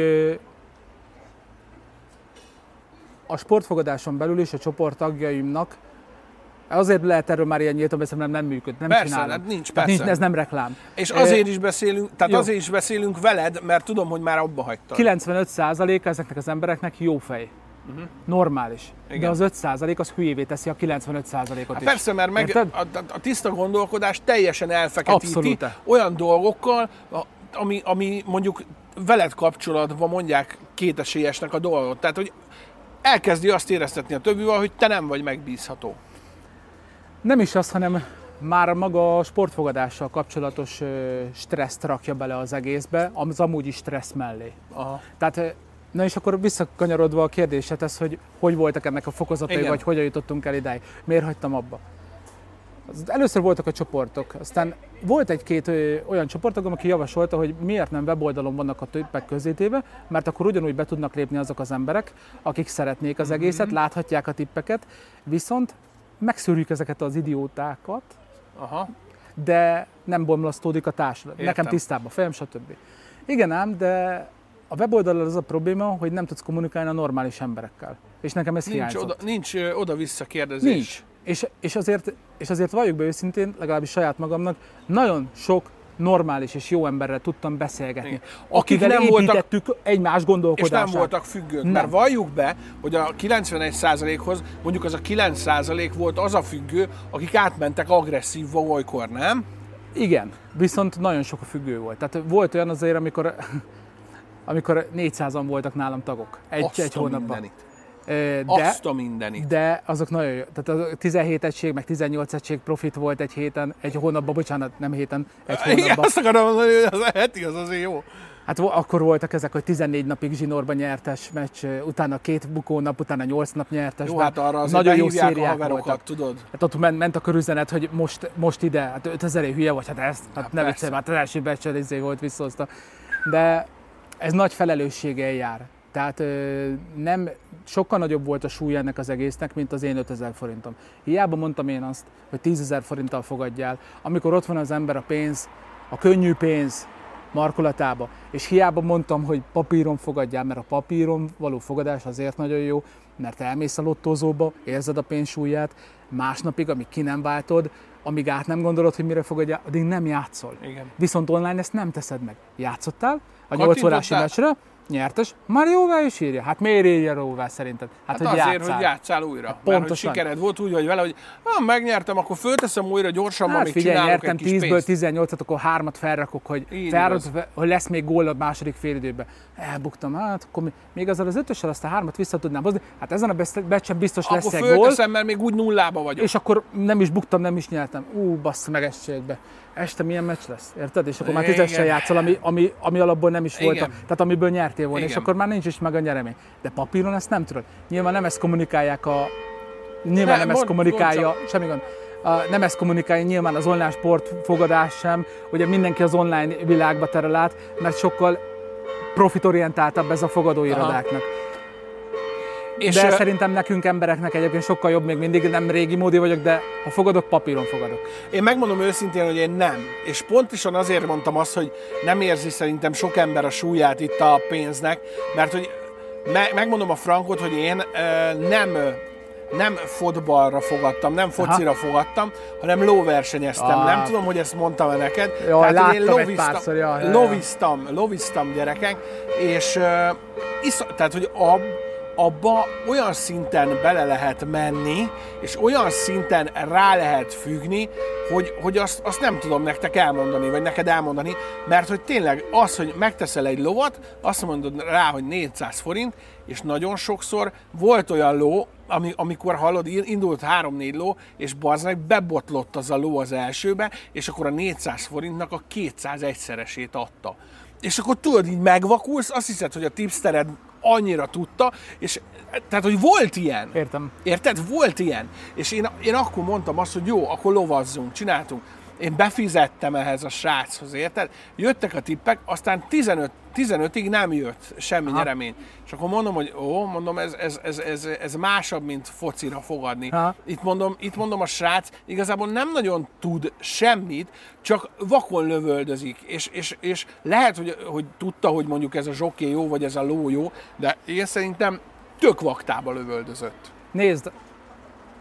a sportfogadáson belül is a csoport tagjaimnak azért lehet erről már ilyen nyíltan beszélni, mert nem működ, nem Persze, csinálom. hát nincs, Tehát persze. ez nem reklám. És azért is beszélünk, tehát jó. azért is beszélünk veled, mert tudom, hogy már abba hagytad. 95%-a ezeknek az embereknek jó fej. Normális. Mhm. Igen. De az 5% az hülyévé teszi a 95%-ot Hát is. persze, mert meg Érted? a, a, a tiszta gondolkodás teljesen elfeketíti Abszolút. olyan dolgokkal, ami, ami mondjuk veled kapcsolatban mondják kétesélyesnek a dolgot. Tehát, hogy elkezdi azt éreztetni a többivel, hogy te nem vagy megbízható. Nem is az, hanem már maga a sportfogadással kapcsolatos stresszt rakja bele az egészbe, az amúgy is stressz mellé. Aha. Tehát, na és akkor visszakanyarodva a kérdésedhez, hogy hogy voltak ennek a fokozatai, Igen. vagy hogyan jutottunk el idáig. Miért hagytam abba? Először voltak a csoportok, aztán volt egy-két olyan csoportagom, aki javasolta, hogy miért nem weboldalon vannak a tippek közzétéve, mert akkor ugyanúgy be tudnak lépni azok az emberek, akik szeretnék az egészet, láthatják a tippeket, viszont megszűrjük ezeket az idiótákat, Aha. de nem bomlasztódik a társadalom. Értem. Nekem tisztább a fejem, stb. Igen ám, de a weboldalon az a probléma, hogy nem tudsz kommunikálni a normális emberekkel. És nekem ez Nincs, hiányzott. oda, nincs oda-vissza kérdezés. Nincs. És, és, azért, és azért valljuk be őszintén, legalábbis saját magamnak, nagyon sok normális és jó emberrel tudtam beszélgetni. Igen. Akik nem voltak- építettük egymás És gondolkodását. nem voltak függők, Nem. mert valljuk be, hogy a 91%-hoz mondjuk az a 9% volt az a függő, akik átmentek agresszív olykor, nem? Igen, viszont nagyon sok a függő volt. Tehát volt olyan azért, amikor, amikor 400-an voltak nálam tagok egy, Azt egy hónapban. mindenit. De, Azt a mindenit. de azok nagyon jó. Tehát a 17 egység, meg 18 egység profit volt egy héten, egy hónapban, bocsánat, nem héten, egy Igen, hónapban. azt akarom mondani, hogy az a heti az azért jó. Hát akkor voltak ezek, hogy 14 napig zsinórban nyertes meccs, utána két bukónap, utána 8 nap nyertes. Jó, hát arra azért nagyon jó szériák voltak. tudod? Hát ott ment, ment a körüzenet, hogy most, most ide, hát 5000 hülye vagy, hát ezt, hát, Hát ne viccelj, hát az első meccsel izé volt visszahozta. De ez nagy felelősséggel jár. Tehát nem, sokkal nagyobb volt a súly ennek az egésznek, mint az én 5000 forintom. Hiába mondtam én azt, hogy 10 ezer forinttal fogadjál, amikor ott van az ember a pénz, a könnyű pénz markolatába, és hiába mondtam, hogy papíron fogadjál, mert a papíron való fogadás azért nagyon jó, mert elmész a lottózóba, érzed a pénz súlyát, másnapig, amíg ki nem váltod, amíg át nem gondolod, hogy mire játszani, addig nem játszol. Igen. Viszont online ezt nem teszed meg. Játszottál a 8 órási meccsre, nyertes, már jóvá is írja. Hát miért írja jóvá szerinted? Hát, hát hogy azért, játszál. hogy játszál újra. Hát pontosan. Mert hogy sikered volt úgy vagy vele, hogy ha megnyertem, akkor fölteszem újra gyorsan, hát, még figyelj, nyertem 10-ből 18-at, akkor hármat felrakok, hogy, felrakok, hogy lesz még gól a második fél időben. Elbuktam, hát akkor még azzal az ötössel azt a hármat vissza tudnám hozni. Hát ezen a beccsen biztos akkor lesz egy gól. Akkor mert még úgy nullába vagyok. És akkor nem is buktam, nem is nyertem. Ú, bassz meg esélybe este milyen meccs lesz, érted? És akkor már tízessel játszol, ami, ami, ami alapból nem is volt, a, tehát amiből nyertél volna, Igen. és akkor már nincs is meg a nyeremény. De papíron ezt nem tudod. Nyilván nem ezt kommunikálják a... Nyilván ne, nem ezt kommunikálja, mond semmi gond. A, nem ezt kommunikálja nyilván az online sport fogadás sem, ugye mindenki az online világba terel át, mert sokkal profitorientáltabb ez a fogadóirodáknak. Aha. És de szerintem nekünk embereknek egyébként sokkal jobb még mindig, nem régi módi vagyok, de ha fogadok, papíron fogadok. Én megmondom őszintén, hogy én nem. És pontosan azért mondtam azt, hogy nem érzi szerintem sok ember a súlyát itt a pénznek, mert hogy me- megmondom a frankot, hogy én ö, nem nem fotballra fogadtam, nem focira Aha. fogadtam, hanem lóversenyeztem. Ah. Nem tudom, hogy ezt mondtam-e neked. Jaj, Tehát, én loviztam, párszor, jaj, loviztam, loviztam gyerekek, és uh, isz, tehát, hogy ab, abba olyan szinten bele lehet menni, és olyan szinten rá lehet függni, hogy, hogy azt, azt nem tudom nektek elmondani, vagy neked elmondani, mert hogy tényleg az, hogy megteszel egy lovat, azt mondod rá, hogy 400 forint, és nagyon sokszor volt olyan ló, ami, amikor hallod, indult 3-4 ló, és bazd bebotlott az a ló az elsőbe, és akkor a 400 forintnak a 200 egyszeresét adta. És akkor tudod, így megvakulsz, azt hiszed, hogy a tipstered annyira tudta, és tehát, hogy volt ilyen. Értem. Érted? Volt ilyen. És én, én akkor mondtam azt, hogy jó, akkor lovazzunk, csináltunk. Én befizettem ehhez a sráchoz, érted? Jöttek a tippek, aztán 15, 15-ig nem jött semmi Aha. nyeremény. És akkor mondom, hogy ó, mondom, ez, ez, ez, ez, ez másabb, mint focira fogadni. Itt mondom, itt mondom, a srác igazából nem nagyon tud semmit, csak vakon lövöldözik. És, és, és lehet, hogy, hogy tudta, hogy mondjuk ez a zsoké jó, vagy ez a ló jó, de én szerintem tök vaktába lövöldözött. Nézd,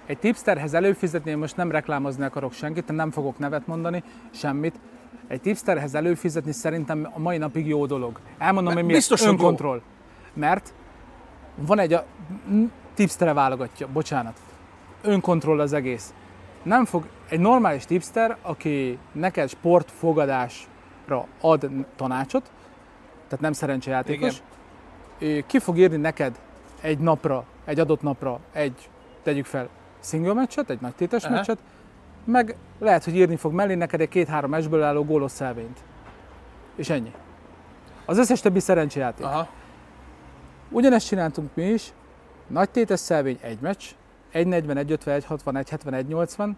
egy tipsterhez előfizetni, én most nem reklámozni akarok senkit, nem fogok nevet mondani, semmit. Egy tipsterhez előfizetni szerintem a mai napig jó dolog. Elmondom, hogy miért önkontroll. Jó. Mert van egy a tipstere válogatja, bocsánat. Önkontroll az egész. Nem fog, egy normális tipster, aki neked sportfogadásra ad tanácsot, tehát nem szerencsejátékos, Igen. ki fog írni neked egy napra, egy adott napra egy, tegyük fel, single meccset, egy nagy tétes Aha. meccset, meg lehet, hogy írni fog mellé neked egy két-három meccsből álló gólos szelvényt. És ennyi. Az összes többi szerencsejáték. Aha. Ugyanezt csináltunk mi is, nagy tétes szelvény egy meccs, 1.40, 1.50, 1.60, 1.70, 1.80,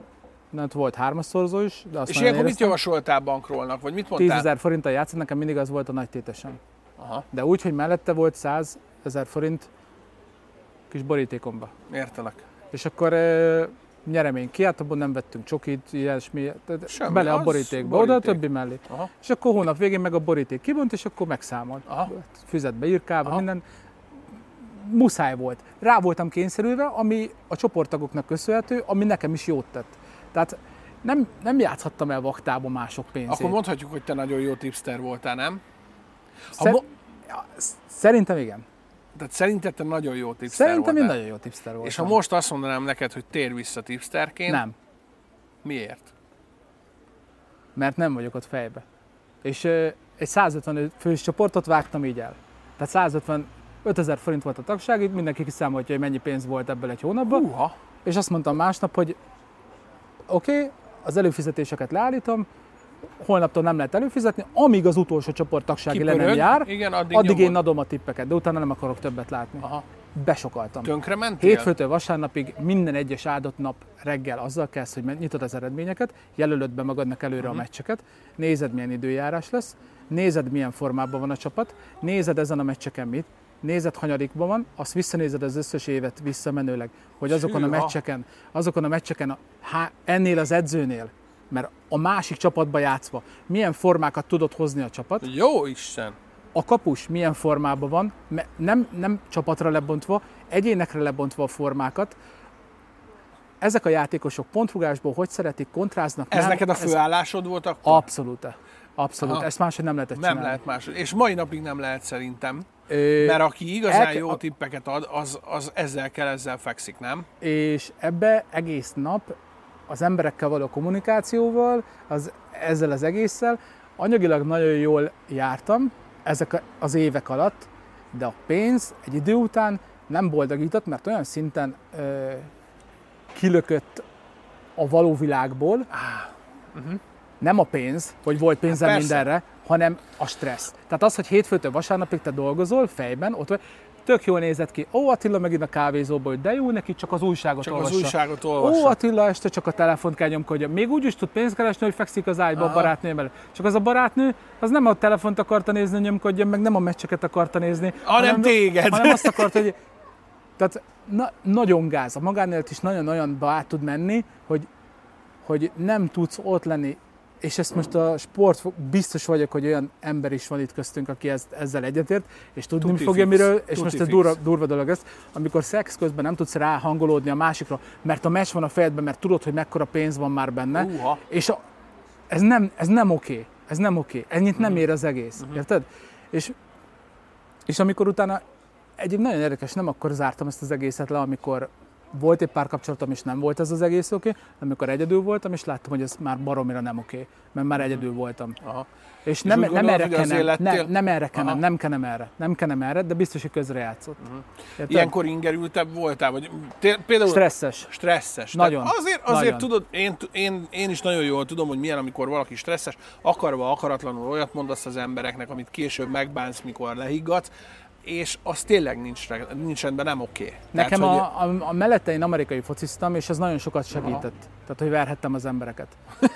Na, volt hármaszorzó is, de azt És ilyenkor mit javasoltál bankrolnak, vagy mit mondtál? 10 ezer forinttal játszott, nekem mindig az volt a nagy tétesen. Aha. De úgy, hogy mellette volt 100 ezer forint kis borítékomba. Értelek. És akkor nyeremény ki, hát abból nem vettünk csokit, ilyesmi, Semmi, bele a borítékba, boríték. oda a többi mellé. Aha. És akkor hónap végén meg a boríték kibont, és akkor megszámolt. Aha. Füzetbe írkálva, minden. Muszáj volt. Rá voltam kényszerülve, ami a csoporttagoknak köszönhető, ami nekem is jót tett. Tehát nem, nem játszhattam el vaktába mások pénzét. Akkor mondhatjuk, hogy te nagyon jó tipster voltál, nem? Szer- mo- Szerintem igen. Tehát szerinted te nagyon jó tipster Szerintem voltál. én nagyon jó tipster voltam. És ha most azt mondanám neked, hogy tér vissza tipsterként... Nem. Miért? Mert nem vagyok ott fejbe. És egy 150 fős csoportot vágtam így el. Tehát 150 5000 forint volt a tagság, itt mindenki kiszámolja, hogy mennyi pénz volt ebből egy hónapban. Húha. És azt mondtam másnap, hogy oké, okay, az előfizetéseket leállítom, holnaptól nem lehet előfizetni, amíg az utolsó csoporttagsági le nem jár, igen, addig, addig én adom a tippeket, de utána nem akarok többet látni. Aha. Besokaltam. Tönkre mentél? Hétfőtől vasárnapig minden egyes áldott nap reggel azzal kezd, hogy nyitod az eredményeket, jelölöd be magadnak előre uh-huh. a mhm. meccseket, nézed milyen időjárás lesz, nézed milyen formában van a csapat, nézed ezen a meccseken mit, nézed hanyadikban van, azt visszanézed az összes évet visszamenőleg, hogy azokon a meccseken, azokon a meccseken, a, há, ennél az edzőnél, mert a másik csapatba játszva milyen formákat tudott hozni a csapat. Jó Isten! A kapus milyen formában van, nem, nem csapatra lebontva, egyénekre lebontva a formákat, ezek a játékosok pontrugásból hogy szeretik, kontráznak. Ez nem, neked a ez főállásod volt akkor? Abszolút. Abszolút. Aha. Ezt máshogy nem lehetett Nem csinálni. lehet más. És mai napig nem lehet szerintem. Ö, Mert aki igazán elke- jó tippeket ad, az, az ezzel kell, ezzel fekszik, nem? és ebbe egész nap az emberekkel való kommunikációval, az, ezzel az egésszel. Anyagilag nagyon jól jártam ezek az évek alatt, de a pénz egy idő után nem boldogított, mert olyan szinten ö, kilökött a való világból, nem a pénz, hogy volt pénzem Hát mindenre, hanem a stressz. Tehát az, hogy hétfőtől vasárnapig te dolgozol fejben, ott vagy, tök jól nézett ki. Ó, Attila megint a kávézóba, hogy de jó neki, csak az újságot Csak olvassa. az újságot Ó, olvassa. Attila este csak a telefont kell nyomkodja. Még úgy is tud pénzt keresni, hogy fekszik az ágyba a Aha. barátnő mellett. Csak az a barátnő, az nem a telefont akarta nézni, nyomkodja, meg nem a meccseket akarta nézni. Hanem téged. Hanem azt akarta, hogy... Tehát na, nagyon gáz. A magánélet is nagyon-nagyon át tud menni, hogy, hogy nem tudsz ott lenni és ezt most a sport, biztos vagyok, hogy olyan ember is van itt köztünk, aki ezt, ezzel egyetért, és tudni Tuti fogja fix. miről, és Tuti most ez durva, durva dolog ez, amikor szex közben nem tudsz ráhangolódni a másikra, mert a meccs van a fejedben, mert tudod, hogy mekkora pénz van már benne, Uha. és a, ez nem, ez nem oké, ez nem oké, ennyit nem ér az egész, érted? És, és amikor utána, egy nagyon érdekes, nem akkor zártam ezt az egészet le, amikor volt egy párkapcsolatom, és nem volt ez az egész oké, de amikor egyedül voltam, és láttam, hogy ez már baromira nem oké, mert már egyedül voltam. Aha. És nem, úgy nem gondolod, erre hogy azért kenem, lettél- nem, nem erre kenem, Aha. nem kenem erre, nem kenem erre, de biztos, hogy közrejátszott. Érted? Ilyenkor ingerültebb voltál? Vagy té- például Stresszes. stresszes. Nagyon. Tehát azért, azért Nagyon. tudod, én, én, én is nagyon jól tudom, hogy milyen, amikor valaki stresszes, akarva, akaratlanul olyat mondasz az embereknek, amit később megbánsz, mikor lehiggadsz, és az tényleg nincs, nincs rendben, nem oké. Nekem Tehát, a, a, a mellette én amerikai fociztam, és ez nagyon sokat segített. Tehát, hogy verhettem az embereket.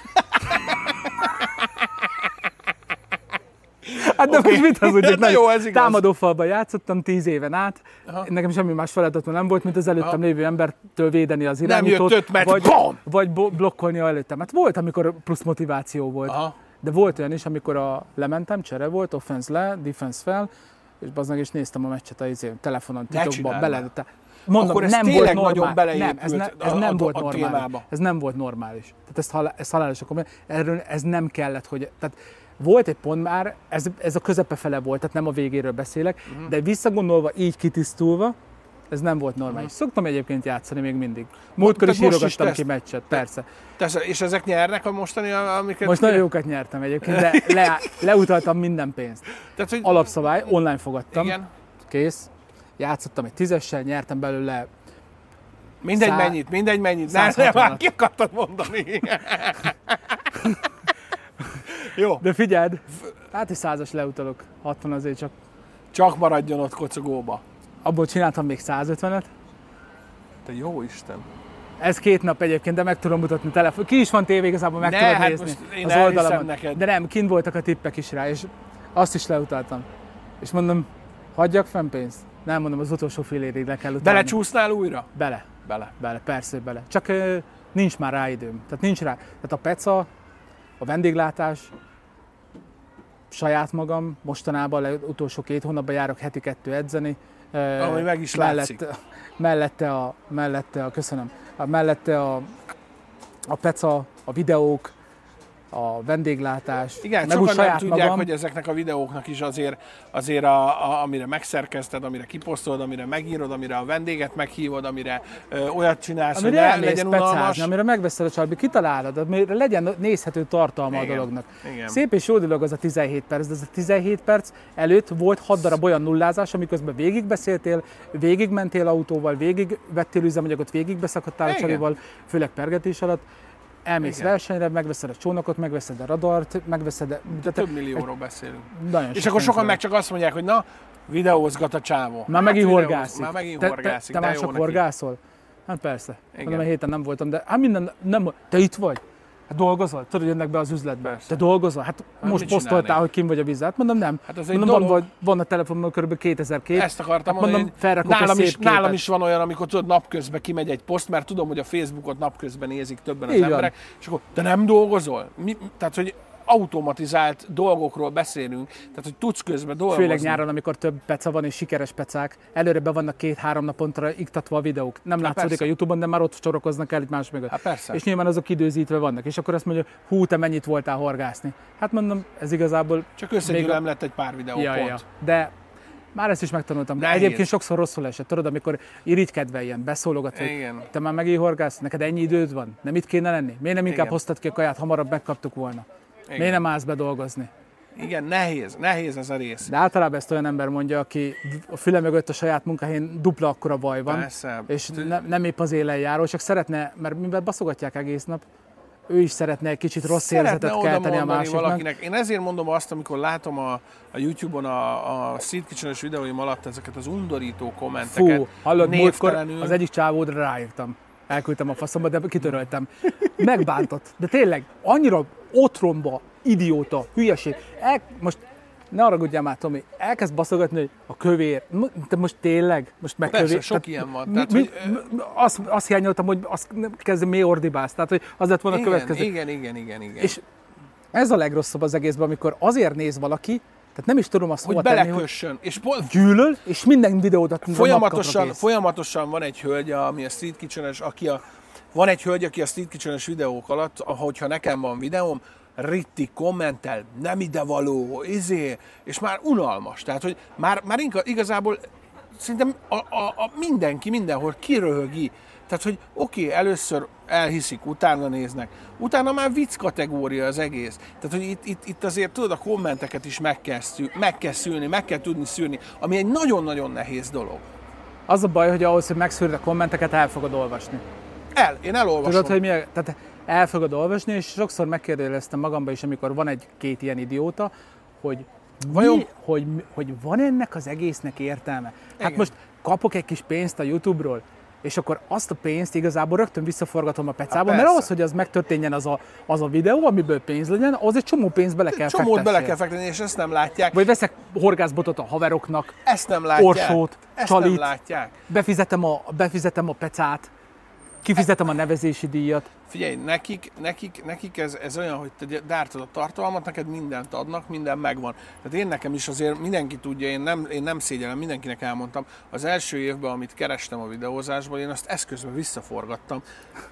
Hát de Oké. most mit hazudjak? Na jó, ez igaz. Támadófalban játszottam tíz éven át. Aha. Nekem semmi más feladatom nem volt, mint az előttem Aha. lévő embertől védeni az jött irányítót. öt metr, vagy, bam! vagy blokkolni a előttem. Hát volt, amikor plusz motiváció volt. Aha. De volt olyan is, amikor a lementem, csere volt, offense le, defense fel, és bazdmeg is néztem a meccset a izé, telefonon, titokban, bele. Te, mondom, Akkor ez nem tényleg volt nagyon normál. nem, ez, ne, ez a- nem a- volt a normális. témába. Ez nem volt normális. Tehát ezt, halál, ezt halálos akarom. Erről ez nem kellett, hogy... Tehát volt egy pont már, ez, ez a közepe fele volt, tehát nem a végéről beszélek, uh-huh. de visszagondolva, így kitisztulva, ez nem volt normális. Uh-huh. Szoktam egyébként játszani még mindig. Múltkor is is írogattam ki meccset, persze. Tesz, és ezek nyernek a mostani, amiket... Most nagyon jókat nyertem egyébként, de le, leutaltam minden pénzt. Tehát, hogy Alapszabály, online fogadtam, igen, kész. Játszottam egy tízessel, nyertem belőle. mindegy Szá- mennyit, mindegy mennyit. Ne, 160-at. ne, már ki akartad mondani. Jó, De figyeld, hát egy százas leutalok, 60 azért csak. csak maradjon ott kocogóba. Abból csináltam még 150-et. Te jó Isten. Ez két nap egyébként, de meg tudom mutatni telefon. Ki is van tévé, igazából meg Ne, tudod hát nézni én az oldalamon. neked. De nem, kint voltak a tippek is rá, és azt is leutaltam. És mondom, hagyjak fenn pénzt? Nem, mondom, az utolsó fél évig le kell utalni. Belecsúsznál újra? Bele. Bele. Bele, persze, bele. Csak ö, nincs már rá időm. Tehát nincs rá. Tehát a peca, a vendéglátás, saját magam, mostanában le, utolsó két hónapban járok heti kettő edzeni. Ami meg is látszik. mellette, mellette a, mellette a, köszönöm, a, mellette a, a peca, a videók, a vendéglátás, Igen, meg sokan nem tudják, magam. hogy ezeknek a videóknak is azért, azért a, a, amire megszerkezted, amire kiposztolod, amire megírod, amire a vendéget meghívod, amire ö, olyat csinálsz, Amire hogy ne legyen unalmas. pecázni, amire megveszed a csalbi, kitalálod, amire legyen nézhető tartalma Igen, a dolognak. igen. Szép és jó dolog az a 17 perc, de az a 17 perc előtt volt 6 darab olyan nullázás, amiközben végigbeszéltél, végigmentél autóval, végig vettél üzemanyagot, végig beszakadtál a Igen. csalival, főleg pergetés alatt, elmész Igen. versenyre, megveszed a csónakot, megveszed a radart, megveszed a... de te- Több millióról beszélünk. Nagyon És akkor sokan meg csak azt mondják, hogy na, videózgat a csávó. Már megint videóz- horgászik. Már megint te, horgászik, te, te már csak horgászol? Hát persze. Igen. Mondom, a héten nem voltam, de hát minden, nem, te itt vagy? Hát dolgozol? Tudod, jönnek be az üzletbe. Persze. Te dolgozol? Hát, Hát most posztoltál, csinálnék? hogy kim vagy a vízzel. Hát mondom, nem. Hát egy mondom, van, dolog. van, van a telefonomon kb. 2000 kép. Ezt akartam Hát mondani, mondom, nálam is, nálam is van olyan, amikor tudod, napközben kimegy egy poszt, mert tudom, hogy a Facebookot napközben nézik többen az Így van. emberek, és akkor te nem dolgozol? Mi, tehát, hogy automatizált dolgokról beszélünk, tehát hogy tudsz közben dolgozni. Főleg nyáron, amikor több peca van és sikeres pecák, előre be vannak két-három naponta iktatva a videók. Nem Há, látszódik persze. a Youtube-on, de már ott csorokoznak el itt más mögött. Há, persze. És nyilván azok időzítve vannak. És akkor azt mondja, hú, te mennyit voltál horgászni. Hát mondom, ez igazából... Csak összegyűlöm lett egy pár videó, Ja, pont. ja. De már ezt is megtanultam. De egyébként sokszor rosszul esett, tudod, amikor irigykedve ilyen beszólogat, hogy Igen. te már megint horgász, neked ennyi időd van, nem itt kéne lenni? Miért nem inkább Igen. hoztad ki a kaját, hamarabb megkaptuk volna? Igen. Miért nem állsz be dolgozni? Igen, nehéz, nehéz ez a rész. De általában ezt olyan ember mondja, aki a füle mögött a saját munkahelyén dupla akkora baj van, Persze. és ne, nem épp az élen járó, csak szeretne, mert mivel baszogatják egész nap, ő is szeretne egy kicsit rossz Szeretne érzetet kelteni a másiknak. valakinek. Én ezért mondom azt, amikor látom a, a YouTube-on a, a Seed kitchen videóim alatt ezeket az undorító kommenteket. Fú, hallod, múltkor az egyik csávódra ráírtam. Elküldtem a faszomba, de kitöröltem. Megbántott. De tényleg, annyira otromba, idióta, hülyeség. El, most ne haragudjál már, Tomi, elkezd baszogatni, hogy a kövér. Te most tényleg? Most meg Persze, kövér? sok ilyen van. Tehát, mi, hogy, mi, azt, azt hiányoltam, hogy azt kezdem mi ordibálsz. Tehát, hogy az lett volna a igen, következő. igen, igen, igen, igen. És ez a legrosszabb az egészben, amikor azért néz valaki, tehát nem is tudom azt hogy hova tenni, hogy belekössön. És gyűlöl, és minden videódat folyamatosan, folyamatosan van egy hölgy, ami a Street kitchen aki a, van egy hölgy, aki a Street kitchen videók alatt, hogyha nekem van videóm, Ritti kommentel, nem idevaló, izé, és már unalmas. Tehát, hogy már, már inkább, igazából szerintem a, a, a mindenki mindenhol kiröhögi. Tehát, hogy oké, okay, először elhiszik, utána néznek, utána már vicc kategória az egész. Tehát, hogy itt, itt, itt azért tudod, a kommenteket is meg kell, szű, meg kell szülni, meg kell tudni szűrni, ami egy nagyon-nagyon nehéz dolog. Az a baj, hogy ahhoz, hogy megszűrd a kommenteket, el fogod olvasni. El, én elolvasom. Tudod, hogy mi a, tehát el fogod olvasni, és sokszor megkérdeztem magamba is, amikor van egy-két ilyen idióta, hogy Vajon- mi, hogy, hogy van ennek az egésznek értelme? Hát Igen. most kapok egy kis pénzt a YouTube-ról, és akkor azt a pénzt igazából rögtön visszaforgatom a pecába, mert ahhoz, hogy az megtörténjen az a, az a videó, amiből pénz legyen, az egy csomó pénzt bele kell Csomót bele fektessél. kell fektetni, és ezt nem látják. Vagy veszek horgászbotot a haveroknak, Ezt nem látják. Orsót, ezt nem Csalit. látják. befizetem a, befizetem a pecát, kifizetem a nevezési díjat. Figyelj, nekik, nekik, nekik ez, ez olyan, hogy te gyártod a tartalmat, neked mindent adnak, minden megvan. Tehát én nekem is azért mindenki tudja, én nem, én nem szégyellem, mindenkinek elmondtam, az első évben, amit kerestem a videózásból, én azt eszközben visszaforgattam.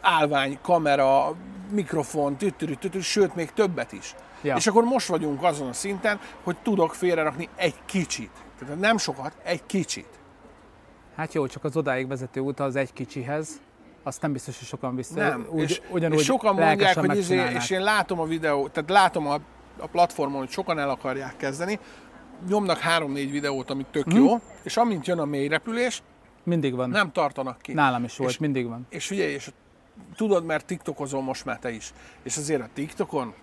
Állvány, kamera, mikrofon, tüttürü, tüttürü, sőt, még többet is. Ja. És akkor most vagyunk azon a szinten, hogy tudok félrerakni egy kicsit. Tehát nem sokat, egy kicsit. Hát jó, csak az odáig vezető út az egy kicsihez, azt nem biztos, hogy sokan vissza. Nem, úgy, és, ugyanúgy és sokan mondják, hogy izé, és én látom a videó, tehát látom a, a platformon, hogy sokan el akarják kezdeni, nyomnak három-négy videót, ami tök Mhm. jó, és amint jön a mélyrepülés, Mindig van. nem tartanak ki. Nálam is volt, És- mindig van. És figyelj, és tudod, mert TikTokozol most már te is, és azért a TikTokon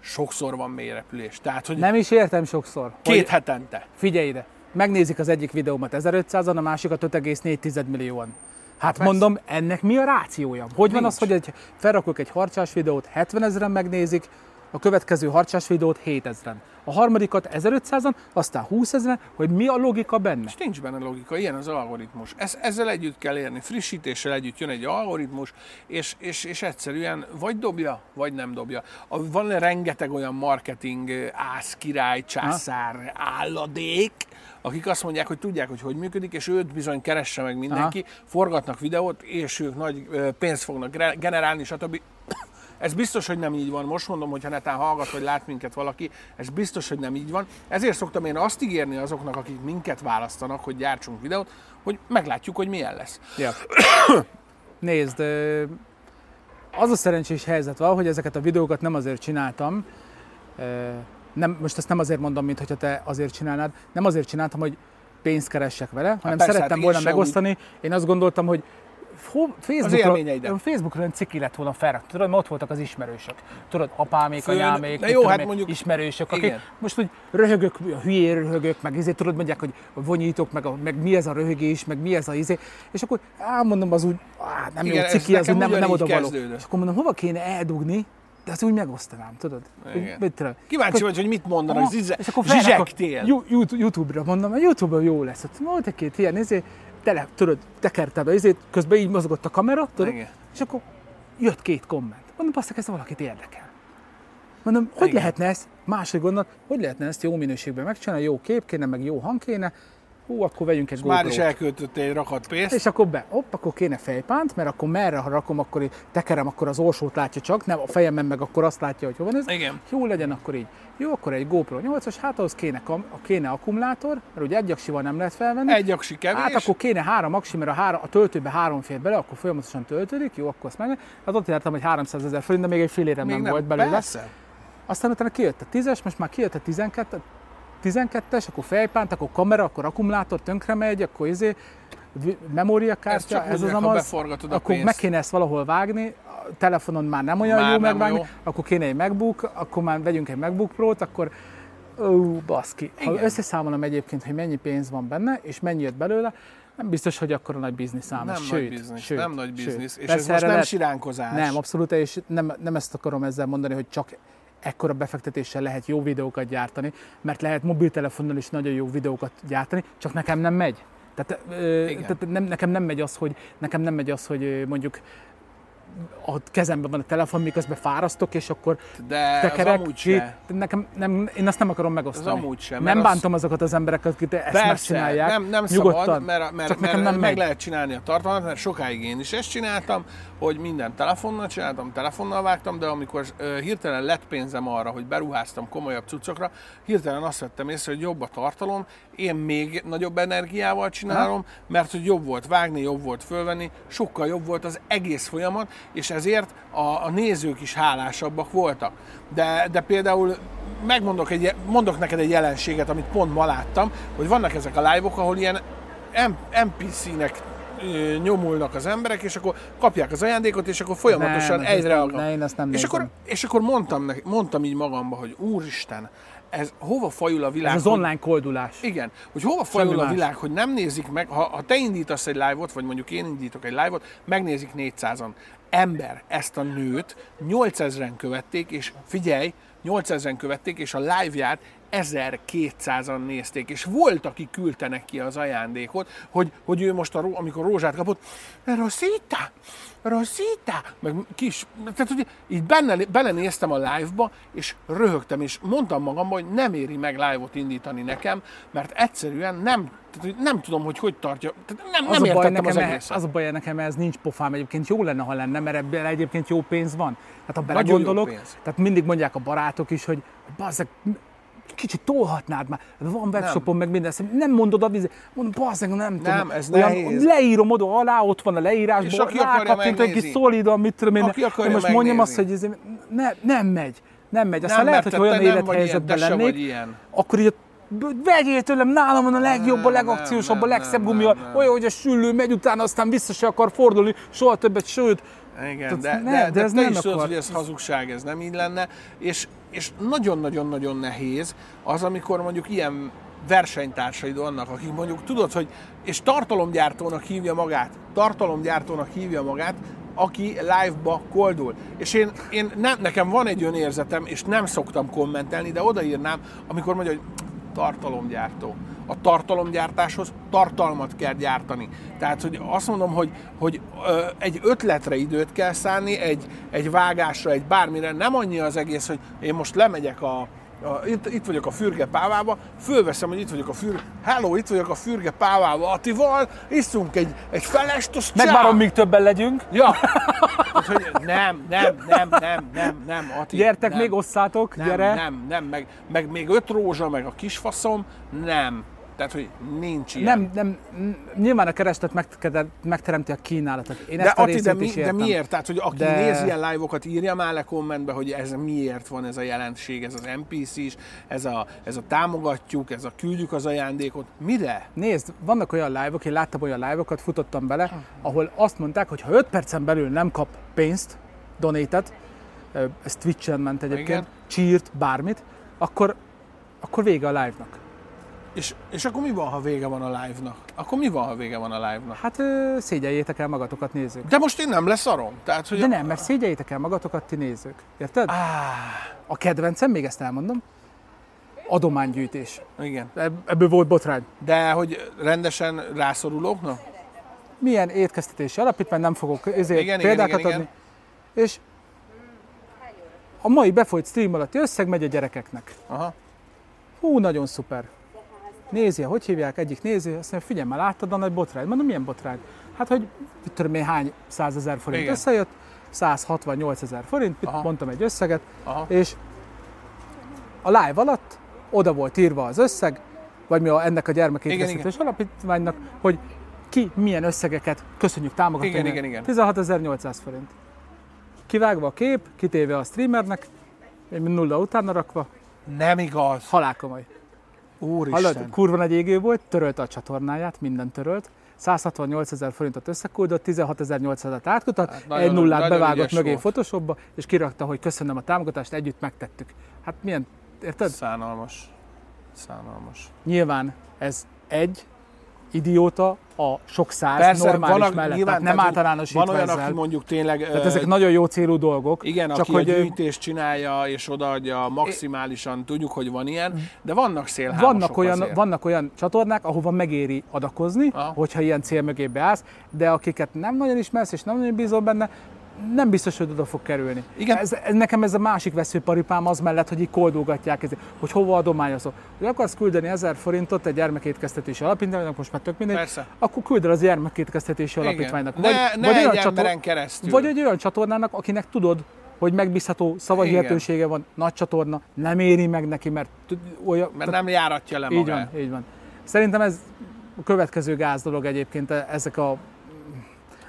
sokszor van mélyrepülés. Tehát, hogy Nem is értem sokszor. két Hogy, hetente. figyelj ide, megnézik az egyik videómat 1500-an, a másikat 5,4 millióan. Hát Persze. mondom, ennek mi a rációja? Hogy van az, Nincs. hogy egy, felrakok egy harcsás videót, 70 ezeren megnézik, a következő harcsás videót 7000-en. A harmadikat 1500-an, aztán 20 ezeren, hogy mi a logika benne? És nincs benne logika, ilyen az algoritmus. Ez, ezzel együtt kell érni, frissítéssel együtt jön egy algoritmus, és, és, és egyszerűen vagy dobja, vagy nem dobja. A, van rengeteg olyan marketing ö, ász, király, császár, álladék, akik azt mondják, hogy tudják, hogy hogy működik, és őt bizony keresse meg mindenki, forgatnak videót, és ők nagy pénzt fognak generálni, stb. Ez biztos, hogy nem így van. Most mondom, hogy ha netán hallgat, vagy lát minket valaki, ez biztos, hogy nem így van. Ezért szoktam én azt ígérni azoknak, akik minket választanak, hogy gyártsunk videót, hogy meglátjuk, hogy milyen lesz. Ja. Nézd, az a szerencsés helyzet van, hogy ezeket a videókat nem azért csináltam, nem, most ezt nem azért mondom, mint hogyha te azért csinálnád, nem azért csináltam, hogy pénzt keressek vele, hanem persze, szerettem hát volna megosztani. Én azt gondoltam, hogy Facebookra. Facebookra olyan ciki lett volna felrakni. Tudod, mert ott voltak az ismerősök. Tudod, apámék, Főn- anyámék, de jó, tudom hát mondjuk- ismerősök, akik igen. most úgy röhögök, a hülyé röhögök, meg izé, tudod, mondják, hogy vonyítok, meg, a, meg mi ez a röhögés, meg mi ez a izé, és akkor á, mondom, az úgy, á, nem Igen, jó, ciki, az úgy nem, nem oda való. És akkor mondom, hova kéne eldugni, de azt úgy megosztanám, tudod? Igen. mit tudom. Kíváncsi vagy, hogy mit mondanak, Aha, zsize, és akkor zsizsegtél. YouTube-ra mondom, YouTube-on jó lesz. Ott volt egy-két ilyen, izé, tele, tudod, tekertem be, izé, közben így mozgott a kamera, tudod, Igen. és akkor jött két komment. Mondom, basszak, ez valakit érdekel. Mondom, hogy Igen. lehetne ezt, másik gondolat, hogy lehetne ezt jó minőségben megcsinálni, jó kép kéne, meg jó hang kéne, hú, akkor vegyünk egy Már is GoPro-t. elköltöttél egy rakat pénzt. És akkor be, hopp, akkor kéne fejpánt, mert akkor merre, ha rakom, akkor tekerem, akkor az orsót látja csak, nem a fejemben meg akkor azt látja, hogy hol van ez. Igen. Jó legyen akkor így. Jó, akkor egy GoPro 8-as, hát ahhoz kéne, kam, kéne akkumulátor, mert ugye egy aksival nem lehet felvenni. Egy aksi kevés. Hát akkor kéne három aksi, mert a, három, a töltőbe három fér bele, akkor folyamatosan töltődik, jó, akkor azt meg. Hát ott jártam, hogy 300 ezer forint, de még egy fél érem Még nem, volt belőle. Persze. Aztán utána kijött a 10-es, most már kijött a 12 12-es, akkor fejpánt, akkor kamera, akkor akkumulátor tönkre megy, akkor izé, Ez memóriakártya, csak ez, az ha amaz, akkor meg kéne ezt valahol vágni, a telefonon már nem olyan Már jó nem megvágni, jó. akkor kéne egy MacBook, akkor már vegyünk egy MacBook Pro-t, akkor ó, baszki. Ha Igen. összeszámolom egyébként, hogy mennyi pénz van benne, és mennyi jött belőle, nem biztos, hogy akkor a nagy biznisz ám. Nem sőt, nagy biznisz, sőt, nem nagy sőt. biznisz. És Persze ez most nem lehet- siránkozás. nem, abszolút, és nem, nem ezt akarom ezzel mondani, hogy csak ekkora befektetéssel lehet jó videókat gyártani, mert lehet mobiltelefonnal is nagyon jó videókat gyártani, csak nekem nem megy. Tehát, ö, tehát nem, nekem nem megy az, hogy nekem nem megy az, hogy mondjuk a kezemben van a telefon, miközben fárasztok, és akkor De tekerek amúgy se. Nekem, nem, én azt nem akarom megosztani. Az amúgy sem, Nem mert az- bántom azokat az embereket, akik ezt Persze, megcsinálják. nem, nem nyugodtan. szabad, mert, mert, Csak mert nekem nem meg megy. lehet csinálni a tartalmat, mert sokáig én is ezt csináltam, hogy minden telefonnal csináltam, telefonnal vágtam, de amikor hirtelen lett pénzem arra, hogy beruháztam komolyabb cuccokra, hirtelen azt vettem észre, hogy jobb a tartalom, én még nagyobb energiával csinálom, mert hogy jobb volt vágni, jobb volt fölvenni, sokkal jobb volt az egész folyamat, és ezért a, a nézők is hálásabbak voltak. De, de például megmondok egy, mondok neked egy jelenséget, amit pont ma láttam, hogy vannak ezek a live-ok, ahol ilyen NPC-nek nyomulnak az emberek, és akkor kapják az ajándékot, és akkor folyamatosan Nem, egyre nem- ne, én azt nem és nézem. akkor, és akkor mondtam, neki, mondtam így magamba, hogy úristen, ez hova fajul a világ? Ez az hogy- online koldulás. igen, hogy hova fajul a más. világ, hogy nem nézik meg, ha, ha te indítasz egy live-ot, vagy mondjuk én indítok egy live-ot, megnézik 400-an. Ember, ezt a nőt 8000-en követték, és figyelj, 8000-en követték, és a live-ját 1200-an nézték, és volt, aki küldte neki az ajándékot, hogy, hogy ő most, a, amikor rózsát kapott, Rosita, Rosita, meg kis, tehát hogy így benne, belenéztem a live-ba, és röhögtem, és mondtam magamban, hogy nem éri meg live-ot indítani nekem, mert egyszerűen nem, tehát, hogy nem tudom, hogy hogy tartja, tehát nem, Az nem értettem az nekem, e- egészet. az a baj nekem, ez nincs pofám egyébként. Jó lenne, ha lenne, mert ebben egyébként jó pénz van. Hát ha belegondolok, tehát mindig mondják a barátok is, hogy bazzeg, kicsit tolhatnád már, van webshopon, meg minden, nem mondod a víz, mondom, bazzeg, nem, tudom. Nem, ez olyan, nehéz. Leírom oda alá, ott van a És leírásban, aki rákattint egy kis szolidan, mit tudom én, Aki akarja most mondjam azt, hogy ez, ne, nem megy. Nem megy. Aztán Nem, lehet, hogy olyan élethelyzetben lennék, akkor így vegyél tőlem, nálam van a legjobb, a Nem, legakciósabb, a legszebb nem, gumi, nem, nem. olyan, hogy a süllő megy utána, aztán vissza se akar fordulni, soha többet, sőt, Igen, de, Tehát de, ne, de, de de ez te nem is tudod, akar. hogy ez hazugság, ez nem így lenne, és, és nagyon-nagyon-nagyon nehéz az, amikor mondjuk ilyen versenytársaid vannak, akik mondjuk tudod, hogy, és tartalomgyártónak hívja magát, tartalomgyártónak hívja magát, aki live-ba koldul. És én, én nem, nekem van egy önérzetem, és nem szoktam kommentelni, de odaírnám, amikor mondja, hogy tartalomgyártó. A tartalomgyártáshoz tartalmat kell gyártani. Tehát, hogy azt mondom, hogy, hogy ö, egy ötletre időt kell szánni, egy, egy vágásra, egy bármire. Nem annyi az egész, hogy én most lemegyek a, a, itt, itt vagyok a Fürge Pávába, fölveszem, hogy itt vagyok a Fürge, hello, itt vagyok a Fürge Pávába Attival, iszunk egy, egy felest, azt megvárom, míg többen legyünk. Ja. Tehát, hogy nem, nem, nem, nem, nem, nem, Ati. Gyertek nem. még, osszátok, Nem, gyere. nem, nem, meg, meg még öt rózsa, meg a kisfaszom, nem. Tehát, hogy nincs ilyen. Nem, nem, nyilván a kereslet megtere- megteremti a kínálatot. Én De, ezt a Ati, de, mi, is de miért? Tehát, hogy aki De- néz ilyen live-okat, írja már le kommentbe, hogy ez miért van ez a jelenség, ez az NPC is, ez a, ez a támogatjuk, ez a küldjük az ajándékot. Mire? Nézd, vannak olyan live-ok, én láttam olyan live-okat, futottam bele, ahol azt mondták, hogy ha 5 percen belül nem kap pénzt, donétet, ez Twitch-en ment egyébként, Igen. cheert, bármit, akkor, akkor vége a live-nak. És, és akkor mi van, ha vége van a live-nak? Akkor mi van, ha vége van a live-nak? Hát ö, szégyeljétek el magatokat nézők. De most én nem leszarom. Tehát, hogy De nem, mert szégyeljétek el magatokat ti nézők. Érted? Ah, A kedvencem, még ezt elmondom, adománygyűjtés. igen. Ebb- Ebből volt botrány. De hogy rendesen rászorulóknak? Milyen étkeztetési alapítvány, nem fogok ezért Igen, igen, példákat igen, igen. adni. És a mai befolyt stream alatti összeg megy a gyerekeknek. Aha. Hú, nagyon szuper. Nézi, hogy hívják, egyik nézi, azt mondja, figyelj már, láttad a nagy botrány? Mondom, milyen botrány? Hát, hogy mit tudom én, hány százezer forint Igen. összejött, 168 ezer forint, Aha. mondtam egy összeget, Aha. és a live alatt oda volt írva az összeg, vagy mi a, ennek a gyermekétkeztetés alapítványnak, hogy ki milyen összegeket köszönjük támogatni. Igen, igen, igen. 16.800 forint. Kivágva a kép, kitéve a streamernek, nulla utána rakva, Nem igaz. halálkomoly. Úristen. Hallod, kurva nagy égő volt, törölte a csatornáját, minden törölt. 168 ezer forintot összeküldött, 16.800-at átkutat, Hát egy nagyon- nullát nagyon bevágott mögé volt. Photoshopba, és kirakta, hogy köszönöm a támogatást, együtt megtettük. Hát milyen, érted? Szánalmas. Szánalmas. Nyilván ez egy idióta a sok száz Persze, normális van, mellett, nyilván, tehát nem általánosítva Van olyan, ezzel. aki mondjuk tényleg... Tehát ezek nagyon jó célú dolgok. Igen, csak aki hogy a gyűjtést csinálja és odaadja maximálisan, tudjuk, hogy van ilyen, de vannak szélhámosok vannak olyan, azért. vannak olyan csatornák, ahova megéri adakozni, Aha. hogyha ilyen cél mögé beállsz, de akiket nem nagyon ismersz és nem nagyon bízol benne, nem biztos, hogy oda fog kerülni. Igen. Ez, ez, nekem ez a másik veszőparipám az mellett, hogy így koldulgatják, ezért, hogy hova adományozol. Hogy akarsz küldeni 1000 forintot egy gyermekétkeztetési alapítványnak, most már tök mindegy, Persze. akkor küld el az gyermekétkeztetési alapítványnak. Ne, ne egy olyan emberen keresztül. vagy egy olyan csatornának, akinek tudod, hogy megbízható szavahihetősége van, nagy csatorna, nem éri meg neki, mert olyan, Mert nem járatja le így magát. van, így van. Szerintem ez a következő gáz dolog egyébként, e- ezek a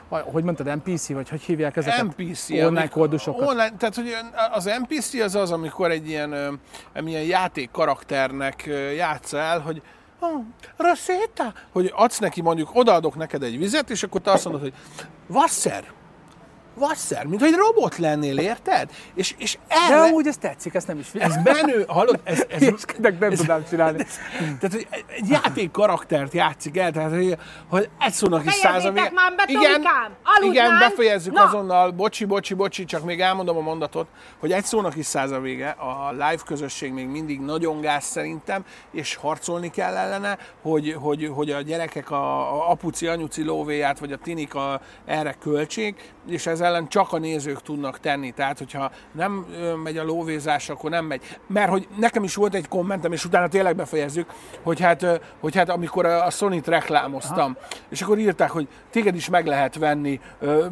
hogy mondtad, NPC, vagy hogy hívják ezeket? NPC. Online amikor-. Online, tehát, hogy az NPC az az, amikor egy ilyen, ilyen játék karakternek játsz el, hogy oh, Rosetta, hogy adsz neki mondjuk, odaadok neked egy vizet, és akkor te azt mondod, hogy Wasser, Wasser, mint hogy robot lennél, érted? És, és De erre, amúgy ez tetszik, ezt nem is ez menő, hallod, ez, ez, Hülyeskedek, nem tudnám csinálni. tehát, hogy egy játék karaktert játszik el, tehát, hogy, hogy egy szónak is Fejezzétek száz a vége. már be, Igen, igen, befejezzük Na! azonnal, bocsi, bocsi, bocsi, csak még elmondom a mondatot, hogy egy szónak is száz a vége, a live közösség még mindig nagyon gáz szerintem, és harcolni kell ellene, hogy, hogy, hogy a gyerekek a, a apuci, anyuci lóvéját, vagy a tinik a, erre költsék, és ez ellen csak a nézők tudnak tenni. Tehát, hogyha nem megy a lóvézás, akkor nem megy. Mert hogy nekem is volt egy kommentem, és utána tényleg befejezzük, hogy hát, hogy hát amikor a Sony-t reklámoztam, Aha. és akkor írták, hogy téged is meg lehet venni,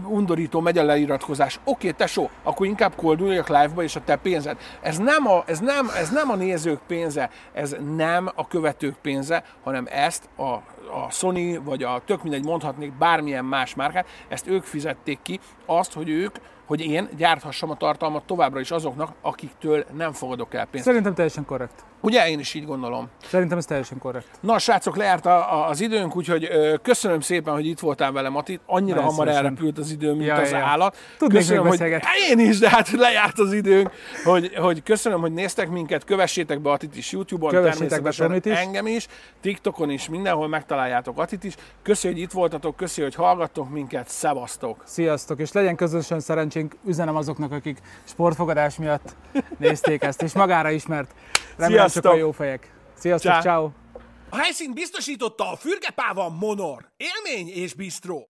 undorító megy a leiratkozás. Oké, tesó, akkor inkább kolduljak live-ba, és a te pénzed. Ez nem a, ez nem, ez nem a nézők pénze, ez nem a követők pénze, hanem ezt a, a Sony, vagy a tök mindegy mondhatnék bármilyen más márkát, ezt ők fizették ki, azt, hogy ők, hogy én gyárthassam a tartalmat továbbra is azoknak, akiktől nem fogadok el pénzt. Szerintem teljesen korrekt. Ugye én is így gondolom. Szerintem ez teljesen korrekt. Na, srácok, lejárt a, a, az időnk, úgyhogy ö, köszönöm szépen, hogy itt voltál velem, Ati. Annyira hamar szívesen. elrepült az idő, mint Ja, az ja, állat. Tudnék köszönöm, hogy beszélgetni. én is, de hát lejárt az időnk, hogy, hogy köszönöm, hogy néztek minket, kövessétek be Atit is YouTube-on, Kövessétek be is. engem is, TikTokon is, mindenhol megtaláljátok Atit is. Köszi, hogy itt voltatok, köszi, hogy hallgattok minket, szevasztok! Sziasztok, és legyen közösen szerencsénk, üzenem azoknak, akik sportfogadás miatt nézték ezt, és magára ismert. Remélem Sziasztok! a jó fejek. Sziasztok, ciao. A helyszínt biztosította a Fürgepáva Monor. Élmény és bistró.